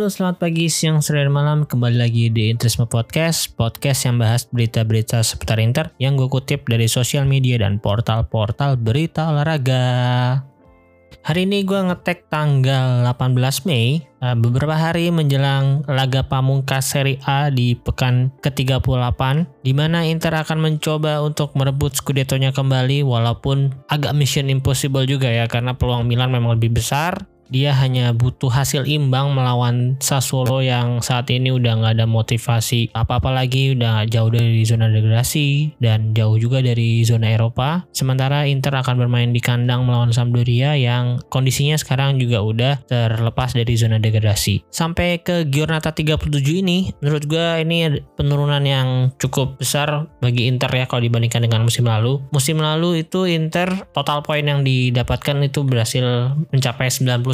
Halo, selamat pagi, siang, sore, malam. Kembali lagi di Interisme Podcast, podcast yang bahas berita-berita seputar Inter yang gue kutip dari sosial media dan portal-portal berita olahraga. Hari ini gue ngetek tanggal 18 Mei, eh, beberapa hari menjelang laga pamungkas Serie A di pekan ke-38, di mana Inter akan mencoba untuk merebut Scudetto-nya kembali, walaupun agak mission impossible juga ya, karena peluang Milan memang lebih besar dia hanya butuh hasil imbang melawan Sassuolo yang saat ini udah nggak ada motivasi apa-apa lagi udah jauh dari zona degradasi dan jauh juga dari zona Eropa. Sementara Inter akan bermain di kandang melawan Sampdoria yang kondisinya sekarang juga udah terlepas dari zona degradasi. Sampai ke Giornata 37 ini menurut gue ini penurunan yang cukup besar bagi Inter ya kalau dibandingkan dengan musim lalu. Musim lalu itu Inter total poin yang didapatkan itu berhasil mencapai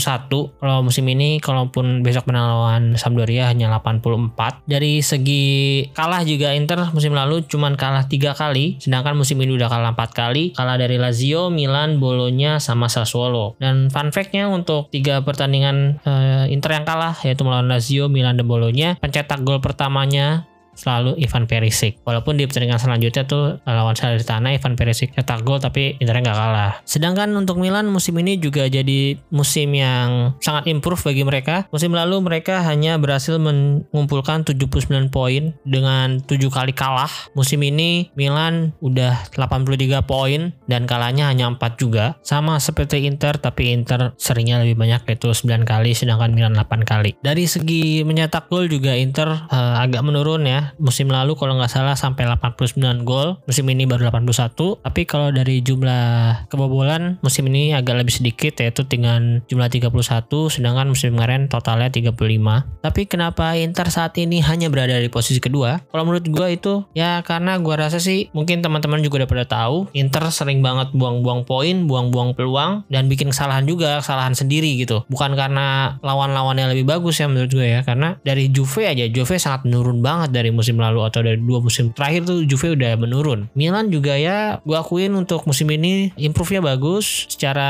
90 kalau musim ini kalaupun besok menang lawan Sampdoria hanya 84 dari segi kalah juga Inter musim lalu cuman kalah tiga kali. Sedangkan musim ini udah kalah empat kali. Kalah dari Lazio, Milan, Bologna sama Sassuolo. Dan fun fact-nya untuk tiga pertandingan uh, Inter yang kalah yaitu melawan Lazio, Milan dan Bologna pencetak gol pertamanya selalu Ivan Perisic. Walaupun di pertandingan selanjutnya tuh eh, lawan Salernitana Ivan Perisic cetak gol tapi Inter nggak kalah. Sedangkan untuk Milan musim ini juga jadi musim yang sangat improve bagi mereka. Musim lalu mereka hanya berhasil mengumpulkan 79 poin dengan 7 kali kalah. Musim ini Milan udah 83 poin dan kalahnya hanya 4 juga. Sama seperti Inter tapi Inter seringnya lebih banyak yaitu 9 kali sedangkan Milan 8 kali. Dari segi mencetak gol juga Inter uh, agak menurun ya Musim lalu kalau nggak salah sampai 89 gol, musim ini baru 81. Tapi kalau dari jumlah kebobolan musim ini agak lebih sedikit yaitu dengan jumlah 31 sedangkan musim kemarin totalnya 35. Tapi kenapa Inter saat ini hanya berada di posisi kedua? Kalau menurut gue itu ya karena gue rasa sih mungkin teman-teman juga udah pada tahu Inter sering banget buang-buang poin, buang-buang peluang dan bikin kesalahan juga, kesalahan sendiri gitu. Bukan karena lawan-lawannya lebih bagus ya menurut gue ya karena dari Juve aja Juve sangat menurun banget dari musim lalu atau dari dua musim terakhir tuh Juve udah menurun. Milan juga ya gue akuin untuk musim ini improve-nya bagus. Secara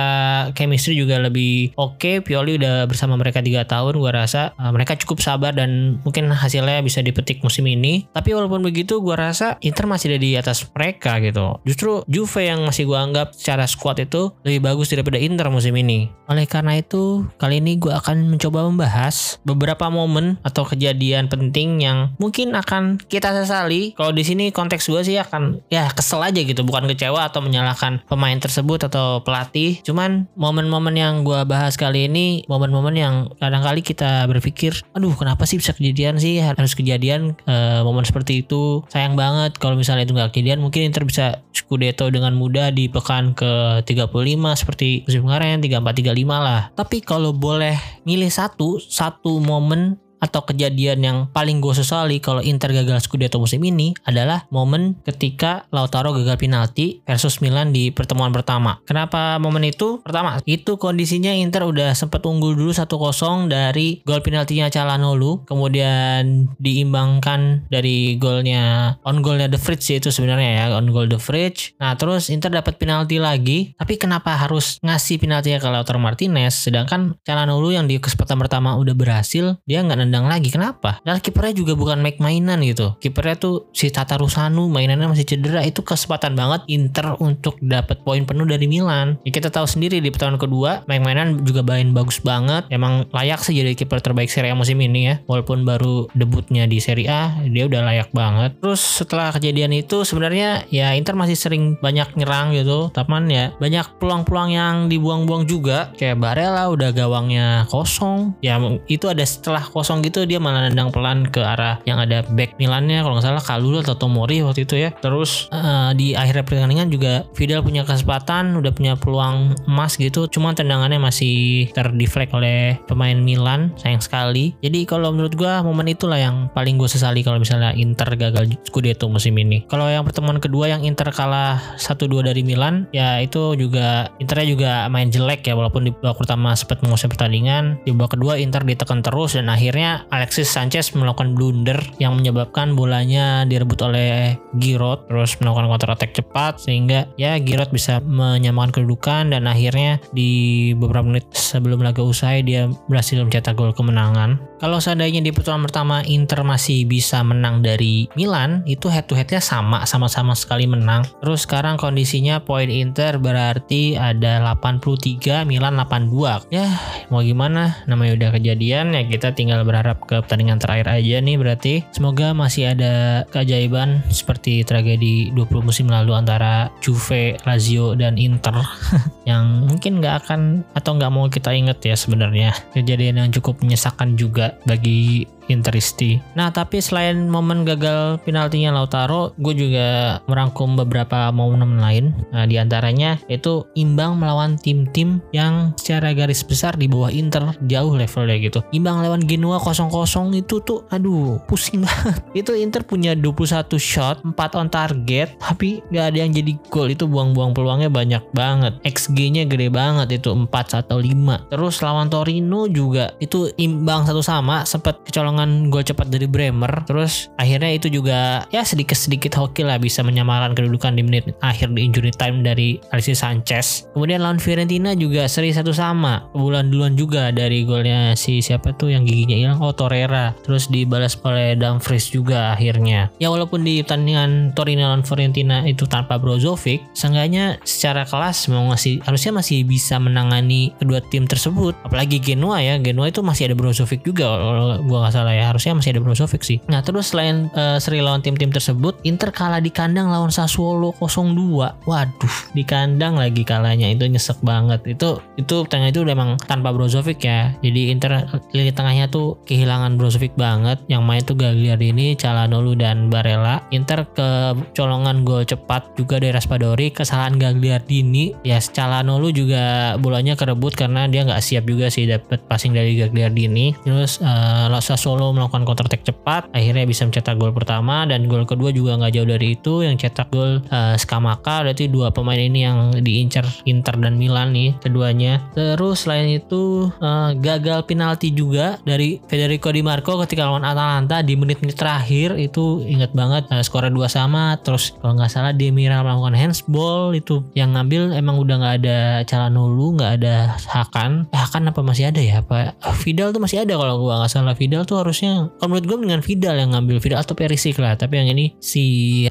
chemistry juga lebih oke. Okay. Pioli udah bersama mereka tiga tahun. Gue rasa uh, mereka cukup sabar dan mungkin hasilnya bisa dipetik musim ini. Tapi walaupun begitu gue rasa Inter masih ada di atas mereka gitu. Justru Juve yang masih gue anggap secara squad itu lebih bagus daripada Inter musim ini. Oleh karena itu kali ini gue akan mencoba membahas beberapa momen atau kejadian penting yang mungkin akan akan kita sesali. Kalau di sini konteks gue sih akan ya kesel aja gitu. Bukan kecewa atau menyalahkan pemain tersebut atau pelatih. Cuman momen-momen yang gue bahas kali ini momen-momen yang kadang-kali kita berpikir aduh kenapa sih bisa kejadian sih? Harus kejadian e, momen seperti itu. Sayang banget kalau misalnya itu nggak kejadian mungkin Inter bisa Scudetto dengan mudah di pekan ke 35 seperti musim kemarin 34 35 lah. Tapi kalau boleh milih satu satu momen atau kejadian yang paling gue sesali kalau Inter gagal Scudetto musim ini adalah momen ketika Lautaro gagal penalti versus Milan di pertemuan pertama. Kenapa momen itu? Pertama, itu kondisinya Inter udah sempat unggul dulu 1-0 dari gol penaltinya Calhanoglu, kemudian diimbangkan dari golnya on golnya The Fridge itu sebenarnya ya, on goal The Fridge. Nah, terus Inter dapat penalti lagi, tapi kenapa harus ngasih penaltinya ke Lautaro Martinez sedangkan Calhanoglu yang di kesempatan pertama udah berhasil, dia nggak nendang lagi. Kenapa? Dan kipernya juga bukan make mainan gitu. Kipernya tuh si Tata Rusanu mainannya masih cedera. Itu kesempatan banget Inter untuk dapat poin penuh dari Milan. Ya kita tahu sendiri di pertandingan kedua make mainan juga main bagus banget. Emang layak sih jadi kiper terbaik Serie A musim ini ya. Walaupun baru debutnya di Serie A, dia udah layak banget. Terus setelah kejadian itu sebenarnya ya Inter masih sering banyak nyerang gitu. Tapi ya banyak peluang-peluang yang dibuang-buang juga. Kayak Barella udah gawangnya kosong. Ya itu ada setelah kosong kosong gitu dia malah nendang pelan ke arah yang ada back Milannya kalau nggak salah Kalulu atau Tomori waktu itu ya. Terus uh, di akhir pertandingan juga Vidal punya kesempatan udah punya peluang emas gitu. Cuma tendangannya masih terdeflect oleh pemain Milan sayang sekali. Jadi kalau menurut gua momen itulah yang paling gue sesali kalau misalnya Inter gagal Scudetto musim ini. Kalau yang pertemuan kedua yang Inter kalah 1-2 dari Milan ya itu juga Internya juga main jelek ya walaupun di babak pertama sempat menguasai pertandingan. Di babak kedua Inter ditekan terus dan akhirnya akhirnya Alexis Sanchez melakukan blunder yang menyebabkan bolanya direbut oleh Giroud terus melakukan counter attack cepat sehingga ya Giroud bisa menyamakan kedudukan dan akhirnya di beberapa menit sebelum laga usai dia berhasil mencetak gol kemenangan. Kalau seandainya di putaran pertama Inter masih bisa menang dari Milan, itu head to headnya sama, sama-sama sekali menang. Terus sekarang kondisinya poin Inter berarti ada 83, Milan 82. Ya, mau gimana? Namanya udah kejadian ya kita tinggal berharap ke pertandingan terakhir aja nih berarti. Semoga masih ada keajaiban seperti tragedi 20 musim lalu antara Juve, Lazio, dan Inter yang mungkin nggak akan atau nggak mau kita inget ya sebenarnya. Kejadian yang cukup menyesakan juga bagi Interisti. Nah, tapi selain momen gagal penaltinya Lautaro, gue juga merangkum beberapa momen lain. Nah, di antaranya itu imbang melawan tim-tim yang secara garis besar di bawah Inter jauh levelnya gitu. Imbang lawan Genoa 0-0 itu tuh aduh, pusing banget. itu Inter punya 21 shot, 4 on target, tapi gak ada yang jadi gol. Itu buang-buang peluangnya banyak banget. XG-nya gede banget itu 4 atau 5. Terus lawan Torino juga itu imbang satu sama, sempat kecolongan kemenangan gol cepat dari Bremer. Terus akhirnya itu juga ya sedikit-sedikit hoki lah bisa menyamakan kedudukan di menit akhir di injury time dari Alexis Sanchez. Kemudian lawan Fiorentina juga seri satu sama. Bulan duluan juga dari golnya si siapa tuh yang giginya hilang? Oh Torreira. Terus dibalas oleh Dumfries juga akhirnya. Ya walaupun di pertandingan Torino lawan Fiorentina itu tanpa Brozovic seenggaknya secara kelas mau ngasih harusnya masih bisa menangani kedua tim tersebut. Apalagi Genoa ya. Genoa itu masih ada Brozovic juga kalau gua nggak salah salah ya. Harusnya masih ada Brozovic sih. Nah terus selain uh, seri lawan tim-tim tersebut Inter kalah di kandang lawan Sassuolo 0-2 waduh di kandang lagi kalahnya. Itu nyesek banget. Itu itu tengah itu udah emang tanpa Brozovic ya. Jadi Inter lini tengahnya tuh kehilangan Brozovic banget. Yang main tuh Gagliardini Calhanoglu dan Barella. Inter ke colongan gol cepat juga dari Raspadori. Kesalahan Gagliardini. Ya Calhanoglu juga bolanya kerebut karena dia nggak siap juga sih dapat passing dari Gagliardini. Terus uh, Sassuolo Solo melakukan counter attack cepat, akhirnya bisa mencetak gol pertama dan gol kedua juga nggak jauh dari itu yang cetak gol uh, Skamaka berarti dua pemain ini yang diincar Inter dan Milan nih keduanya. Terus selain itu uh, gagal penalti juga dari Federico Di Marco ketika lawan Atalanta di menit-menit terakhir. Itu inget banget uh, skornya dua sama. Terus kalau nggak salah Demiral melakukan handsball. Itu yang ngambil emang udah nggak ada Calhanoglu nggak ada Hakan. Eh, Hakan apa masih ada ya? Apa Vidal tuh masih ada kalau gua nggak salah. Vidal tuh harusnya kalau menurut gue dengan Vidal yang ngambil Vidal atau Perisic lah tapi yang ini si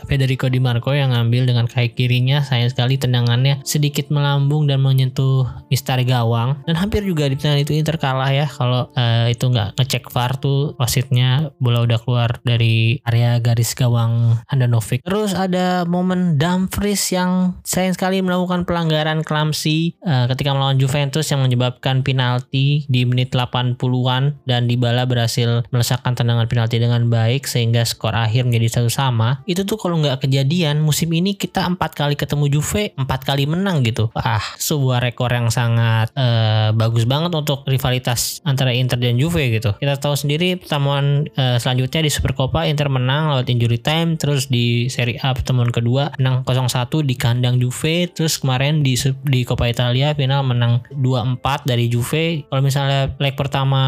Federico Di Marco yang ngambil dengan kaki kirinya sayang sekali tendangannya sedikit melambung dan menyentuh Mister gawang. Dan hampir juga di pertandingan itu Inter kalah ya kalau uh, itu nggak ngecek VAR tuh wasitnya bola udah keluar dari area garis gawang Handanovic. Terus ada momen Dumfries yang sayang sekali melakukan pelanggaran clumsy uh, ketika melawan Juventus yang menyebabkan penalti di menit 80-an dan Dybala berhasil melesakkan tendangan penalti dengan baik sehingga skor akhir menjadi satu sama itu tuh kalau nggak kejadian musim ini kita empat kali ketemu Juve empat kali menang gitu. Ah sebuah rekor yang sangat uh, bagus banget untuk rivalitas antara Inter dan Juve gitu. Kita tahu sendiri pertemuan uh, selanjutnya di Supercoppa Inter menang lewat injury time terus di Serie A pertemuan kedua menang 0-1 di kandang Juve terus kemarin di di Coppa Italia final menang 2-4 dari Juve. Kalau misalnya leg pertama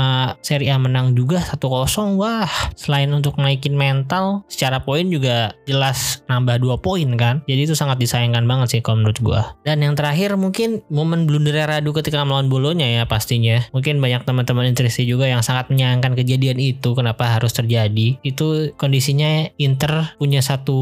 Serie A menang juga 1 1-0 wah. Selain untuk naikin mental secara poin juga jelas nambah 2 poin kan? Jadi itu sangat disayangkan banget sih kalau menurut gua. Dan yang terakhir mungkin momen blundernya Radu ketika melawan Bolonya ya pastinya. Mungkin banyak teman-teman interesi juga yang sangat menyayangkan kejadian itu kenapa harus terjadi. Itu kondisinya Inter punya satu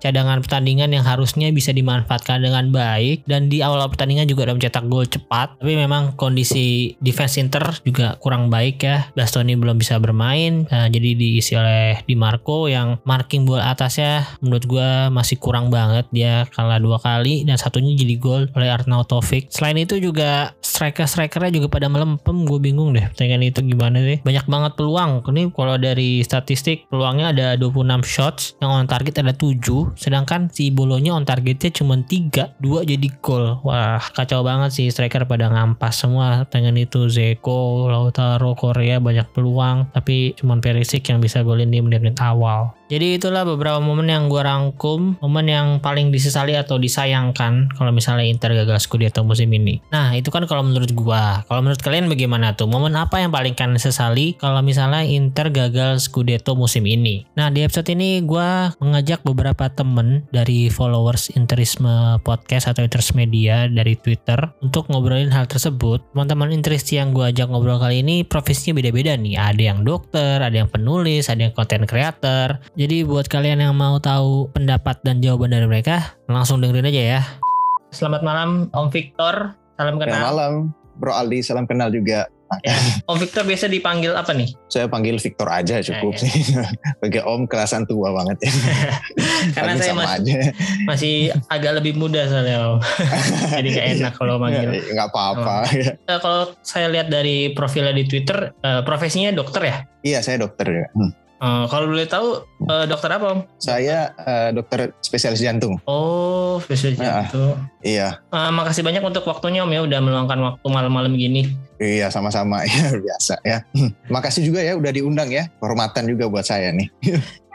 cadangan pertandingan yang harusnya bisa dimanfaatkan dengan baik. Dan di awal pertandingan juga udah mencetak gol cepat. Tapi memang kondisi defense Inter juga kurang baik ya. Bastoni belum bisa bermain uh, jadi diisi oleh Di Marco yang marking bola atasnya menurut gue masih kurang banget. Dia kalah dua kali dan satunya jadi gol oleh Arnautovic selain itu juga striker-strikernya juga pada melempem gue bingung deh pertandingan itu gimana deh banyak banget peluang. Ini kalau dari statistik peluangnya ada 26 shots yang on target ada 7 sedangkan si bolonya on targetnya cuma 3 2 jadi gol. Wah kacau banget sih striker pada ngampas semua pertandingan itu. Zeko Lautaro Korea banyak peluang tapi cuman Perisic yang bisa golin di menit-menit awal Jadi itulah beberapa momen yang gue rangkum, momen yang paling disesali atau disayangkan kalau misalnya Inter gagal Scudetto musim ini. Nah itu kan kalau menurut gue. Kalau menurut kalian bagaimana tuh? Momen apa yang paling kalian sesali kalau misalnya Inter gagal Scudetto musim ini? Nah di episode ini gue mengajak beberapa temen dari followers Interisme Podcast atau Interis Media dari Twitter untuk ngobrolin hal tersebut. Teman-teman Interis yang gue ajak ngobrol kali ini profesinya beda-beda nih. Ada yang dokter, ada yang penulis, ada yang konten creator, jadi buat kalian yang mau tahu pendapat dan jawaban dari mereka, langsung dengerin aja ya. Selamat malam Om Victor, salam kenal. Selamat malam Bro Aldi, salam kenal juga. Ya. Om Victor biasa dipanggil apa nih? Saya panggil Victor aja cukup ya, ya. sih. Bagi Om kelasan tua banget ya. Karena saya masih, aja. masih agak lebih muda soalnya Om. Jadi gak enak kalau manggil. Gak apa-apa. Oh. Kalau saya lihat dari profilnya di Twitter, uh, profesinya dokter ya? Iya, saya dokter ya. Hmm. Uh, kalau boleh tahu uh, dokter apa om? Saya uh, dokter spesialis jantung. Oh spesialis uh, jantung. Iya. Uh, makasih banyak untuk waktunya om ya udah meluangkan waktu malam-malam gini. Iya sama-sama ya biasa ya. makasih juga ya udah diundang ya. Kehormatan juga buat saya nih.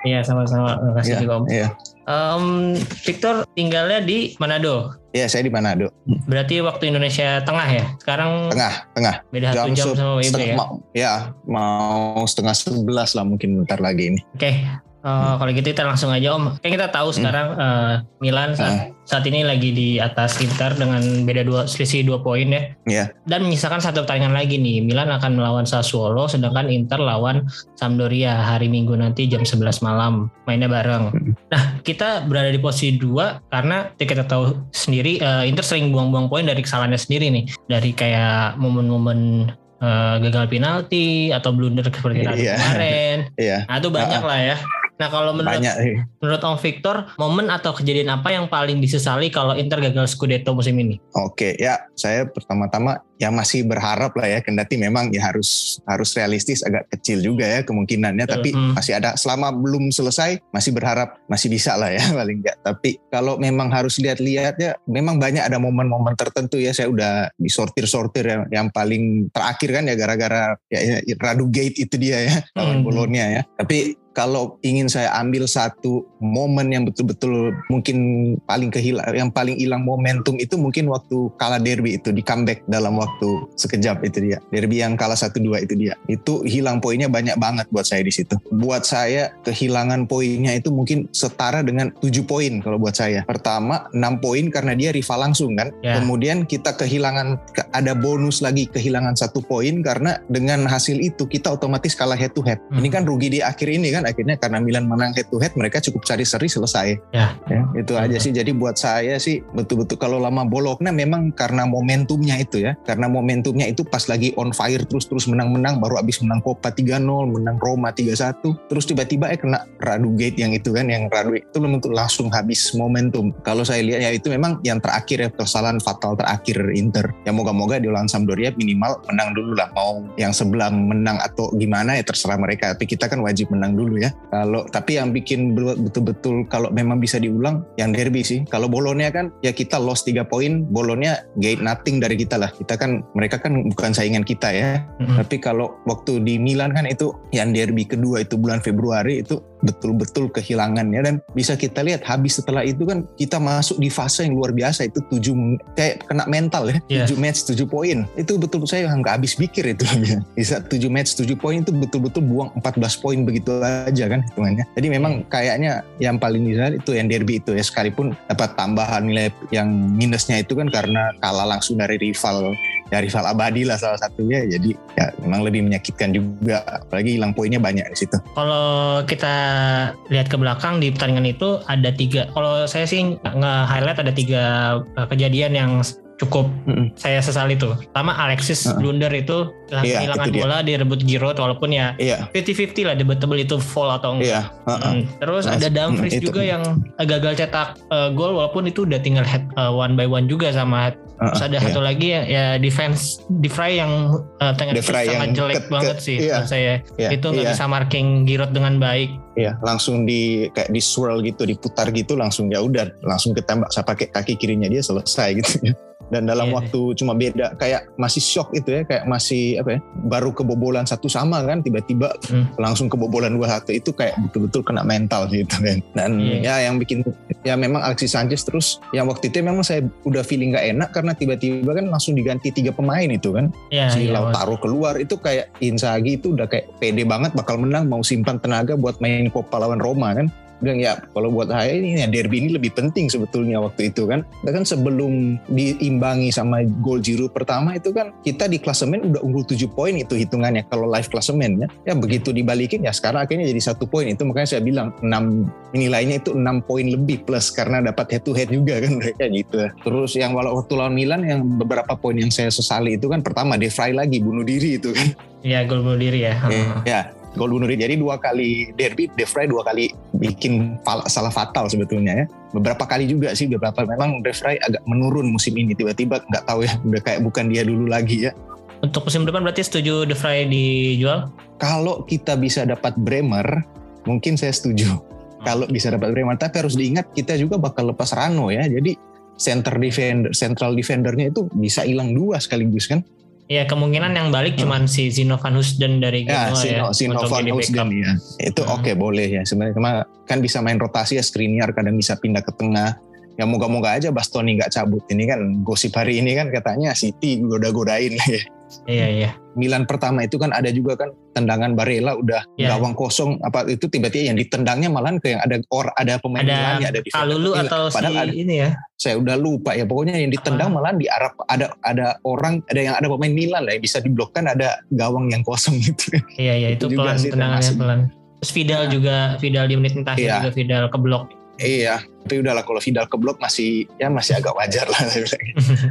Iya sama-sama. Makasih ya, juga om. Iya. Um, Victor tinggalnya di Manado. Iya, saya di Manado. Berarti waktu Indonesia tengah ya? Sekarang tengah, tengah. Beda jam, jam sama WIB ya? Mau, ya, mau setengah sebelas lah mungkin bentar lagi ini. Oke, okay. Uh, kalau gitu kita langsung aja Om. Kayak kita tahu hmm. sekarang uh, Milan saat, hmm. saat ini lagi di atas Inter dengan beda dua selisih dua poin ya. Yeah. Dan menyisakan satu pertandingan lagi nih. Milan akan melawan Sassuolo sedangkan Inter lawan Sampdoria hari Minggu nanti jam 11 malam mainnya bareng. Hmm. Nah, kita berada di posisi dua karena kita tahu sendiri uh, Inter sering buang-buang poin dari kesalahannya sendiri nih. Dari kayak momen-momen uh, gagal penalti atau blunder seperti yeah. kemarin. Yeah. Nah, itu banyak uh, lah ya. Nah kalau menurut Banyak, menurut Om Victor, momen atau kejadian apa yang paling disesali kalau Inter gagal Scudetto musim ini? Oke, ya saya pertama-tama ya masih berharap lah ya, kendati memang ya harus harus realistis agak kecil juga ya kemungkinannya, tapi hmm. masih ada selama belum selesai masih berharap masih bisa lah ya paling enggak. Tapi kalau memang harus lihat-lihat ya, memang banyak ada momen-momen tertentu ya saya udah disortir-sortir yang, yang paling terakhir kan ya gara-gara ya, ya Radu Gate itu dia ya lawan hmm. Bolonia ya. Tapi kalau ingin saya ambil satu momen yang betul-betul mungkin paling kehilang yang paling hilang momentum itu mungkin waktu kalah derby itu di comeback dalam waktu sekejap itu dia. Derby yang kalah satu dua itu dia. Itu hilang poinnya banyak banget buat saya di situ. Buat saya kehilangan poinnya itu mungkin setara dengan tujuh poin kalau buat saya. Pertama enam poin karena dia rival langsung kan. Yeah. kemudian kita kehilangan ada bonus lagi kehilangan satu poin karena dengan hasil itu kita otomatis kalah head to head. Hmm. ini kan rugi di akhir ini kan kan akhirnya karena Milan menang head to head mereka cukup cari seri selesai. Ya. ya itu aja sih. Jadi buat saya sih betul-betul kalau lama boloknya memang karena momentumnya itu ya. Karena momentumnya itu pas lagi on fire terus-terus menang-menang baru abis menang Copa 3-0, menang Roma 3-1. Terus tiba-tiba eh kena Radu Gate yang itu kan yang Radu itu untuk langsung habis momentum. Kalau saya lihat ya itu memang yang terakhir ya kesalahan fatal terakhir Inter. Ya moga-moga di lawan Sampdoria minimal menang dulu lah. Mau yang sebelah menang atau gimana ya terserah mereka. Tapi kita kan wajib menang dulu dulu ya. Kalau tapi yang bikin betul-betul kalau memang bisa diulang yang derby sih. Kalau Bolonya kan ya kita lost 3 poin, Bolonya gain nothing dari kita lah. Kita kan mereka kan bukan saingan kita ya. Mm-hmm. Tapi kalau waktu di Milan kan itu yang derby kedua itu bulan Februari itu betul-betul kehilangannya dan bisa kita lihat habis setelah itu kan kita masuk di fase yang luar biasa itu tujuh kayak kena mental ya yeah. tujuh match tujuh poin itu betul betul saya nggak habis pikir itu bisa tujuh match tujuh poin itu betul-betul buang 14 poin begitu aja kan hitungannya. Jadi memang kayaknya yang paling bisa itu yang derby itu ya sekalipun dapat tambahan nilai yang minusnya itu kan karena kalah langsung dari rival ya rival abadi lah salah satunya jadi ya memang lebih menyakitkan juga apalagi hilang poinnya banyak di situ. Kalau kita lihat ke belakang di pertandingan itu ada tiga kalau saya sih nge-highlight ada tiga eh, kejadian yang cukup mm-hmm. saya sesali tuh. Pertama Alexis uh-huh. blunder itu yeah, kehilangan itu bola direbut Giroud walaupun ya yeah. 50-50 lah debatable itu fall atau enggak. Yeah. Uh-uh. Hmm. Terus nah, ada Dumfries mm, juga yang gagal cetak uh, gol walaupun itu udah tinggal head uh, one by one juga sama Uh, Terus ada yeah. satu lagi ya, ya defense Defray yang uh, tengah itu sangat jelek ke, banget sih iya, saya. Yeah, itu nggak yeah. bisa marking Giroud dengan baik. Iya, langsung di kayak di swirl gitu, diputar gitu langsung ya udah langsung ketembak saya pakai kaki kirinya dia selesai gitu ya. dan dalam Iya, waktu cuma beda kayak masih shock itu ya kayak masih apa ya baru kebobolan satu sama kan tiba-tiba Hmm. langsung kebobolan dua satu itu kayak betul-betul kena mental gitu kan dan Iya. ya yang bikin ya memang Alexis Sanchez terus yang waktu itu memang saya udah feeling nggak enak karena tiba-tiba kan langsung diganti tiga pemain itu kan Ya, si ya, Lautaro keluar itu kayak Inzaghi itu udah kayak pede banget bakal menang mau simpan tenaga buat main Copa lawan Roma kan? Bilang ya kalau buat saya ini ya derby ini lebih penting sebetulnya waktu itu kan. Dan kan sebelum diimbangi sama gol Giroud pertama itu kan kita di klasemen udah unggul 7 poin itu hitungannya kalau live klasemen ya ya begitu dibalikin ya sekarang akhirnya jadi satu poin. Itu makanya saya bilang 6 nilainya itu 6 poin lebih plus karena dapat head to head juga kan mereka gitu. Terus yang walau waktu lawan Milan yang beberapa poin yang saya sesali itu kan pertama De Vrij lagi bunuh diri itu kan. Ya gol bunuh diri ya. ya gol bunuh diri. Jadi dua kali derby De Vrij dua kali bikin salah fatal sebetulnya ya. Beberapa kali juga sih beberapa memang De Vrij agak menurun musim ini. Tiba-tiba nggak tahu ya udah kayak bukan dia dulu lagi ya. Untuk musim depan berarti setuju De Vrij dijual? kalau kita bisa dapat Bremer mungkin saya setuju. Kalau bisa dapat Bremer. Tapi harus diingat kita juga bakal lepas Rano ya. Jadi center defender central defendernya itu bisa hilang dua sekaligus kan Ya kemungkinan yang balik Hmm. cuman si Zino Van Husden dari Ya, Genoa ya. Untuk Van Husden ya. Itu Hmm. oke boleh ya sebenarnya. Cuma kan bisa main rotasi ya Skriniar kadang bisa pindah ke tengah. Ya moga-moga aja Bastoni nggak cabut. Ini kan gosip hari ini kan katanya City goda-godain. Iya iya. Milan pertama itu kan ada juga kan tendangan Barella udah Ya. gawang kosong apa itu tiba-tiba yang ditendangnya malahan ke yang ada or ada pemain Ada Milannya ada di Kalulu Iya, atau si padahal ada- ini ya. saya udah lupa ya pokoknya yang ditendang Ah. malahan di arah ada ada orang ada yang ada pemain Milan lah yang bisa diblokkan ada gawang yang kosong gitu. Iya iya itu, Itu pelan sih tendangannya pelan. Terus Vidal juga Vidal di menit terakhir Iya. juga Vidal keblok. Iya, tapi udahlah kalau Vidal ke blok masih ya masih agak wajar lah saya bilang.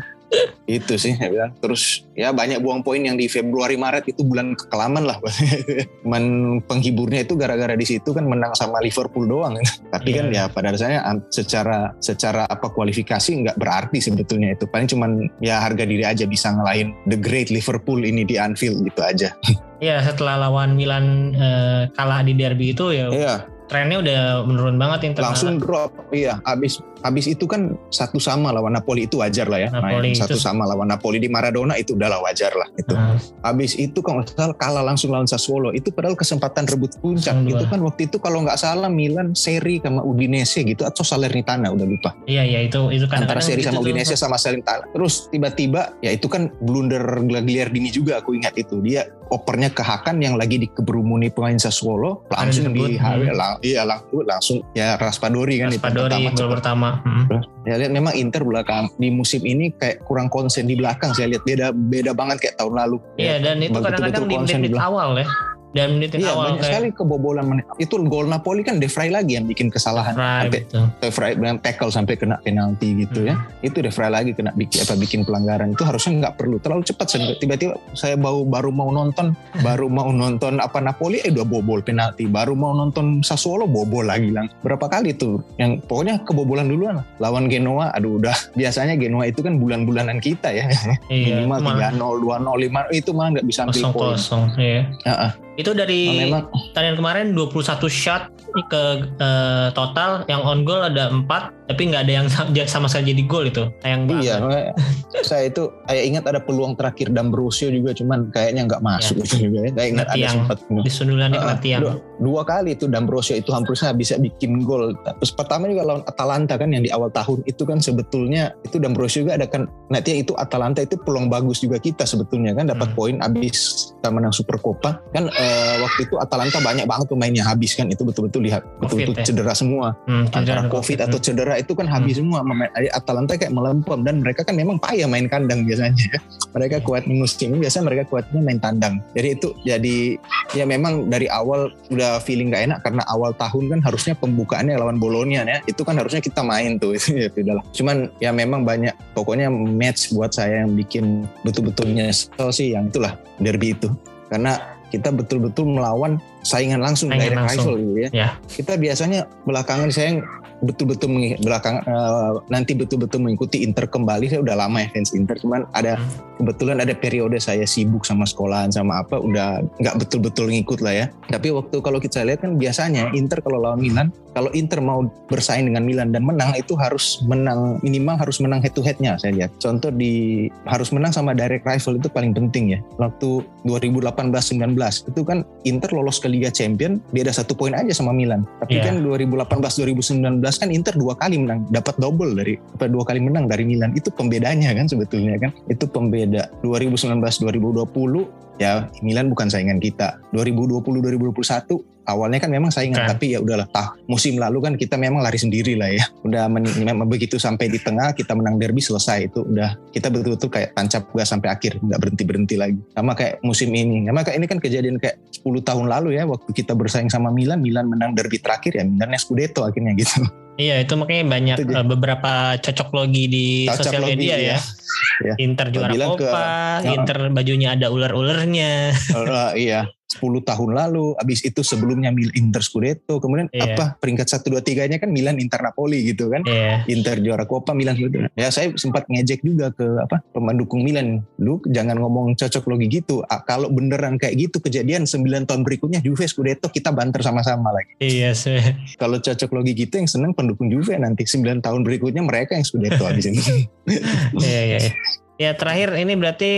itu sih saya bilang. Terus ya banyak buang poin yang di Februari Maret itu bulan kekelaman lah. Men penghiburnya itu gara-gara di situ kan menang sama Liverpool doang. tapi kan Iya. ya pada dasarnya secara secara apa kualifikasi nggak berarti sebetulnya itu. Paling cuman ya harga diri aja bisa ngelahin the great Liverpool ini di Anfield gitu aja. Iya setelah lawan Milan eh, kalah di derby itu ya Iya. trennya udah menurun banget Inter. langsung drop iya habis habis itu kan satu sama lawan Napoli itu wajar lah ya Napoli main satu itu- sama lawan Napoli di Maradona itu udahlah wajar lah itu Nah, habis itu kalau nggak salah kalah langsung lawan Sassuolo. Itu padahal kesempatan rebut puncak itu kan. Waktu itu kalau nggak salah Milan seri sama Udinese gitu atau Salernitana udah lupa. Iya iya itu itu antara kadang-kadang seri gitu sama tuh. Udinese sama Salernitana. Terus tiba-tiba ya itu kan blunder Gagliardini juga aku ingat itu. Dia opernya ke Hakan yang lagi dikerumuni pemain Sassuolo langsung disebut, di hmm. iya langsung ya Raspadori kan itu Raspadori cepet pertama. Hmm. Ya lihat memang Inter belakang di musim ini kayak kurang konsen di belakang. Saya lihat beda beda banget kayak tahun lalu. Iya dan itu kadang-kadang di konsen menit awal ya. Dan menit Iya awal banyak sekali kebobolan. menit. Itu gol Napoli kan De Vrij lagi yang bikin kesalahan. Right, Sampai betul. De Vrij bilang tackle sampai kena penalti gitu ya. Itu De Vrij lagi kena bikin apa bikin pelanggaran. Itu harusnya nggak perlu terlalu cepat. Saya- Tiba-tiba saya baru baru mau nonton baru mau nonton apa Napoli eh udah bobol penalti. Baru mau nonton Sassuolo bobol lagi lang. Berapa kali tuh yang pokoknya kebobolan duluan lah. Lawan Genoa aduh udah biasanya Genoa itu kan bulan-bulanan kita ya. Iya, minimal itu malah 3-0, 2-0, 5 itu malah nggak bisa ambil kosong poin. Iya. Heeh. Itu dari Nah, memang. tandingan kemarin 21 shot ke eh, total. Yang on goal ada 4 tapi nggak ada yang sama, sama sekali jadi gol itu sayang banget iya saya itu saya ingat ada peluang terakhir D'Ambrosio juga cuman kayaknya nggak masuk itu juga ya. Saya ingat ada sempat di Ah, tiang dua, dua kali itu D'Ambrosio itu hampirnya bisa bikin gol. Terus pertama juga lawan Atalanta kan yang di awal tahun itu kan sebetulnya itu D'Ambrosio juga ada kan nanti itu Atalanta itu peluang bagus juga kita sebetulnya kan dapat Hmm. poin abis kita menang Supercopa kan eh, waktu itu Atalanta banyak banget pemainnya habis kan itu betul-betul lihat betul-betul ya? cedera semua hmm, antara COVID Hmm. atau cedera itu kan habis semua Memain- Atalanta kayak melempem dan mereka kan memang payah main kandang biasanya ya. mereka Iya. kuat musim biasanya mereka kuatnya main tandang jadi itu jadi ya memang dari awal udah feeling gak enak karena awal tahun kan harusnya pembukaannya lawan Bolonia ya itu kan harusnya kita main tuh itu ya udahlah cuman ya memang banyak pokoknya match buat saya yang bikin betul-betul nyesel sih yang itulah derby itu karena kita betul-betul melawan saingan langsung Saingan direct langsung. rival gitu ya. Ya. Kita biasanya belakangan saya betul-betul belakang uh, nanti betul-betul mengikuti Inter kembali saya udah lama ya fans Inter cuman ada hmm. kebetulan ada periode saya sibuk sama sekolahan sama apa udah nggak betul-betul ngikut lah ya tapi waktu kalau kita lihat kan biasanya Inter kalau lawan Milan kalau Inter mau bersaing dengan Milan dan menang itu harus menang minimal harus menang head to headnya saya lihat contoh di harus menang sama direct rival itu paling penting ya waktu 2018-19 itu kan Inter lolos ke Liga Champion beda satu poin aja sama Milan tapi yeah. kan 2018-2019 kan Inter dua kali menang dapat double dari apa dua kali menang dari Milan. Itu pembedanya kan sebetulnya kan. Itu pembeda 2019-2020 ya Milan bukan saingan kita. 2020-2021 awalnya kan memang saingan kan. tapi ya udahlah. Tah musim lalu kan kita memang lari sendiri lah ya. Udah memang begitu sampai di tengah kita menang derby selesai. Itu udah kita betul-betul kayak tancap gas sampai akhir nggak berhenti berhenti lagi. Sama kayak musim ini. Sama kayak ini kan kejadian kayak 10 tahun lalu ya waktu kita bersaing sama Milan Milan menang derby terakhir ya Milan Scudetto akhirnya gitu Iya itu makanya banyak itu uh, beberapa cocok logi di cocok sosial media ya. ya. Inter juara Copa, ke, Inter bajunya ada ular-ularnya. Uh, iya. 10 tahun lalu, habis itu sebelumnya Milan Inter Scudetto, kemudian yeah. apa peringkat 1 2 3-nya kan Milan Inter Napoli gitu kan. Yeah. Inter juara Coppa Milan gitu. Ya saya sempat ngejek juga ke apa pemandukung Milan, lu jangan ngomong cocok logi gitu. Ah, kalau beneran kayak gitu kejadian 9 tahun berikutnya Juve Scudetto kita banter sama-sama lagi. Iya yes, sih. Kalau cocok logi gitu yang seneng pendukung Juve nanti 9 tahun berikutnya mereka yang Scudetto habis ini. Iya iya. Ya terakhir ini berarti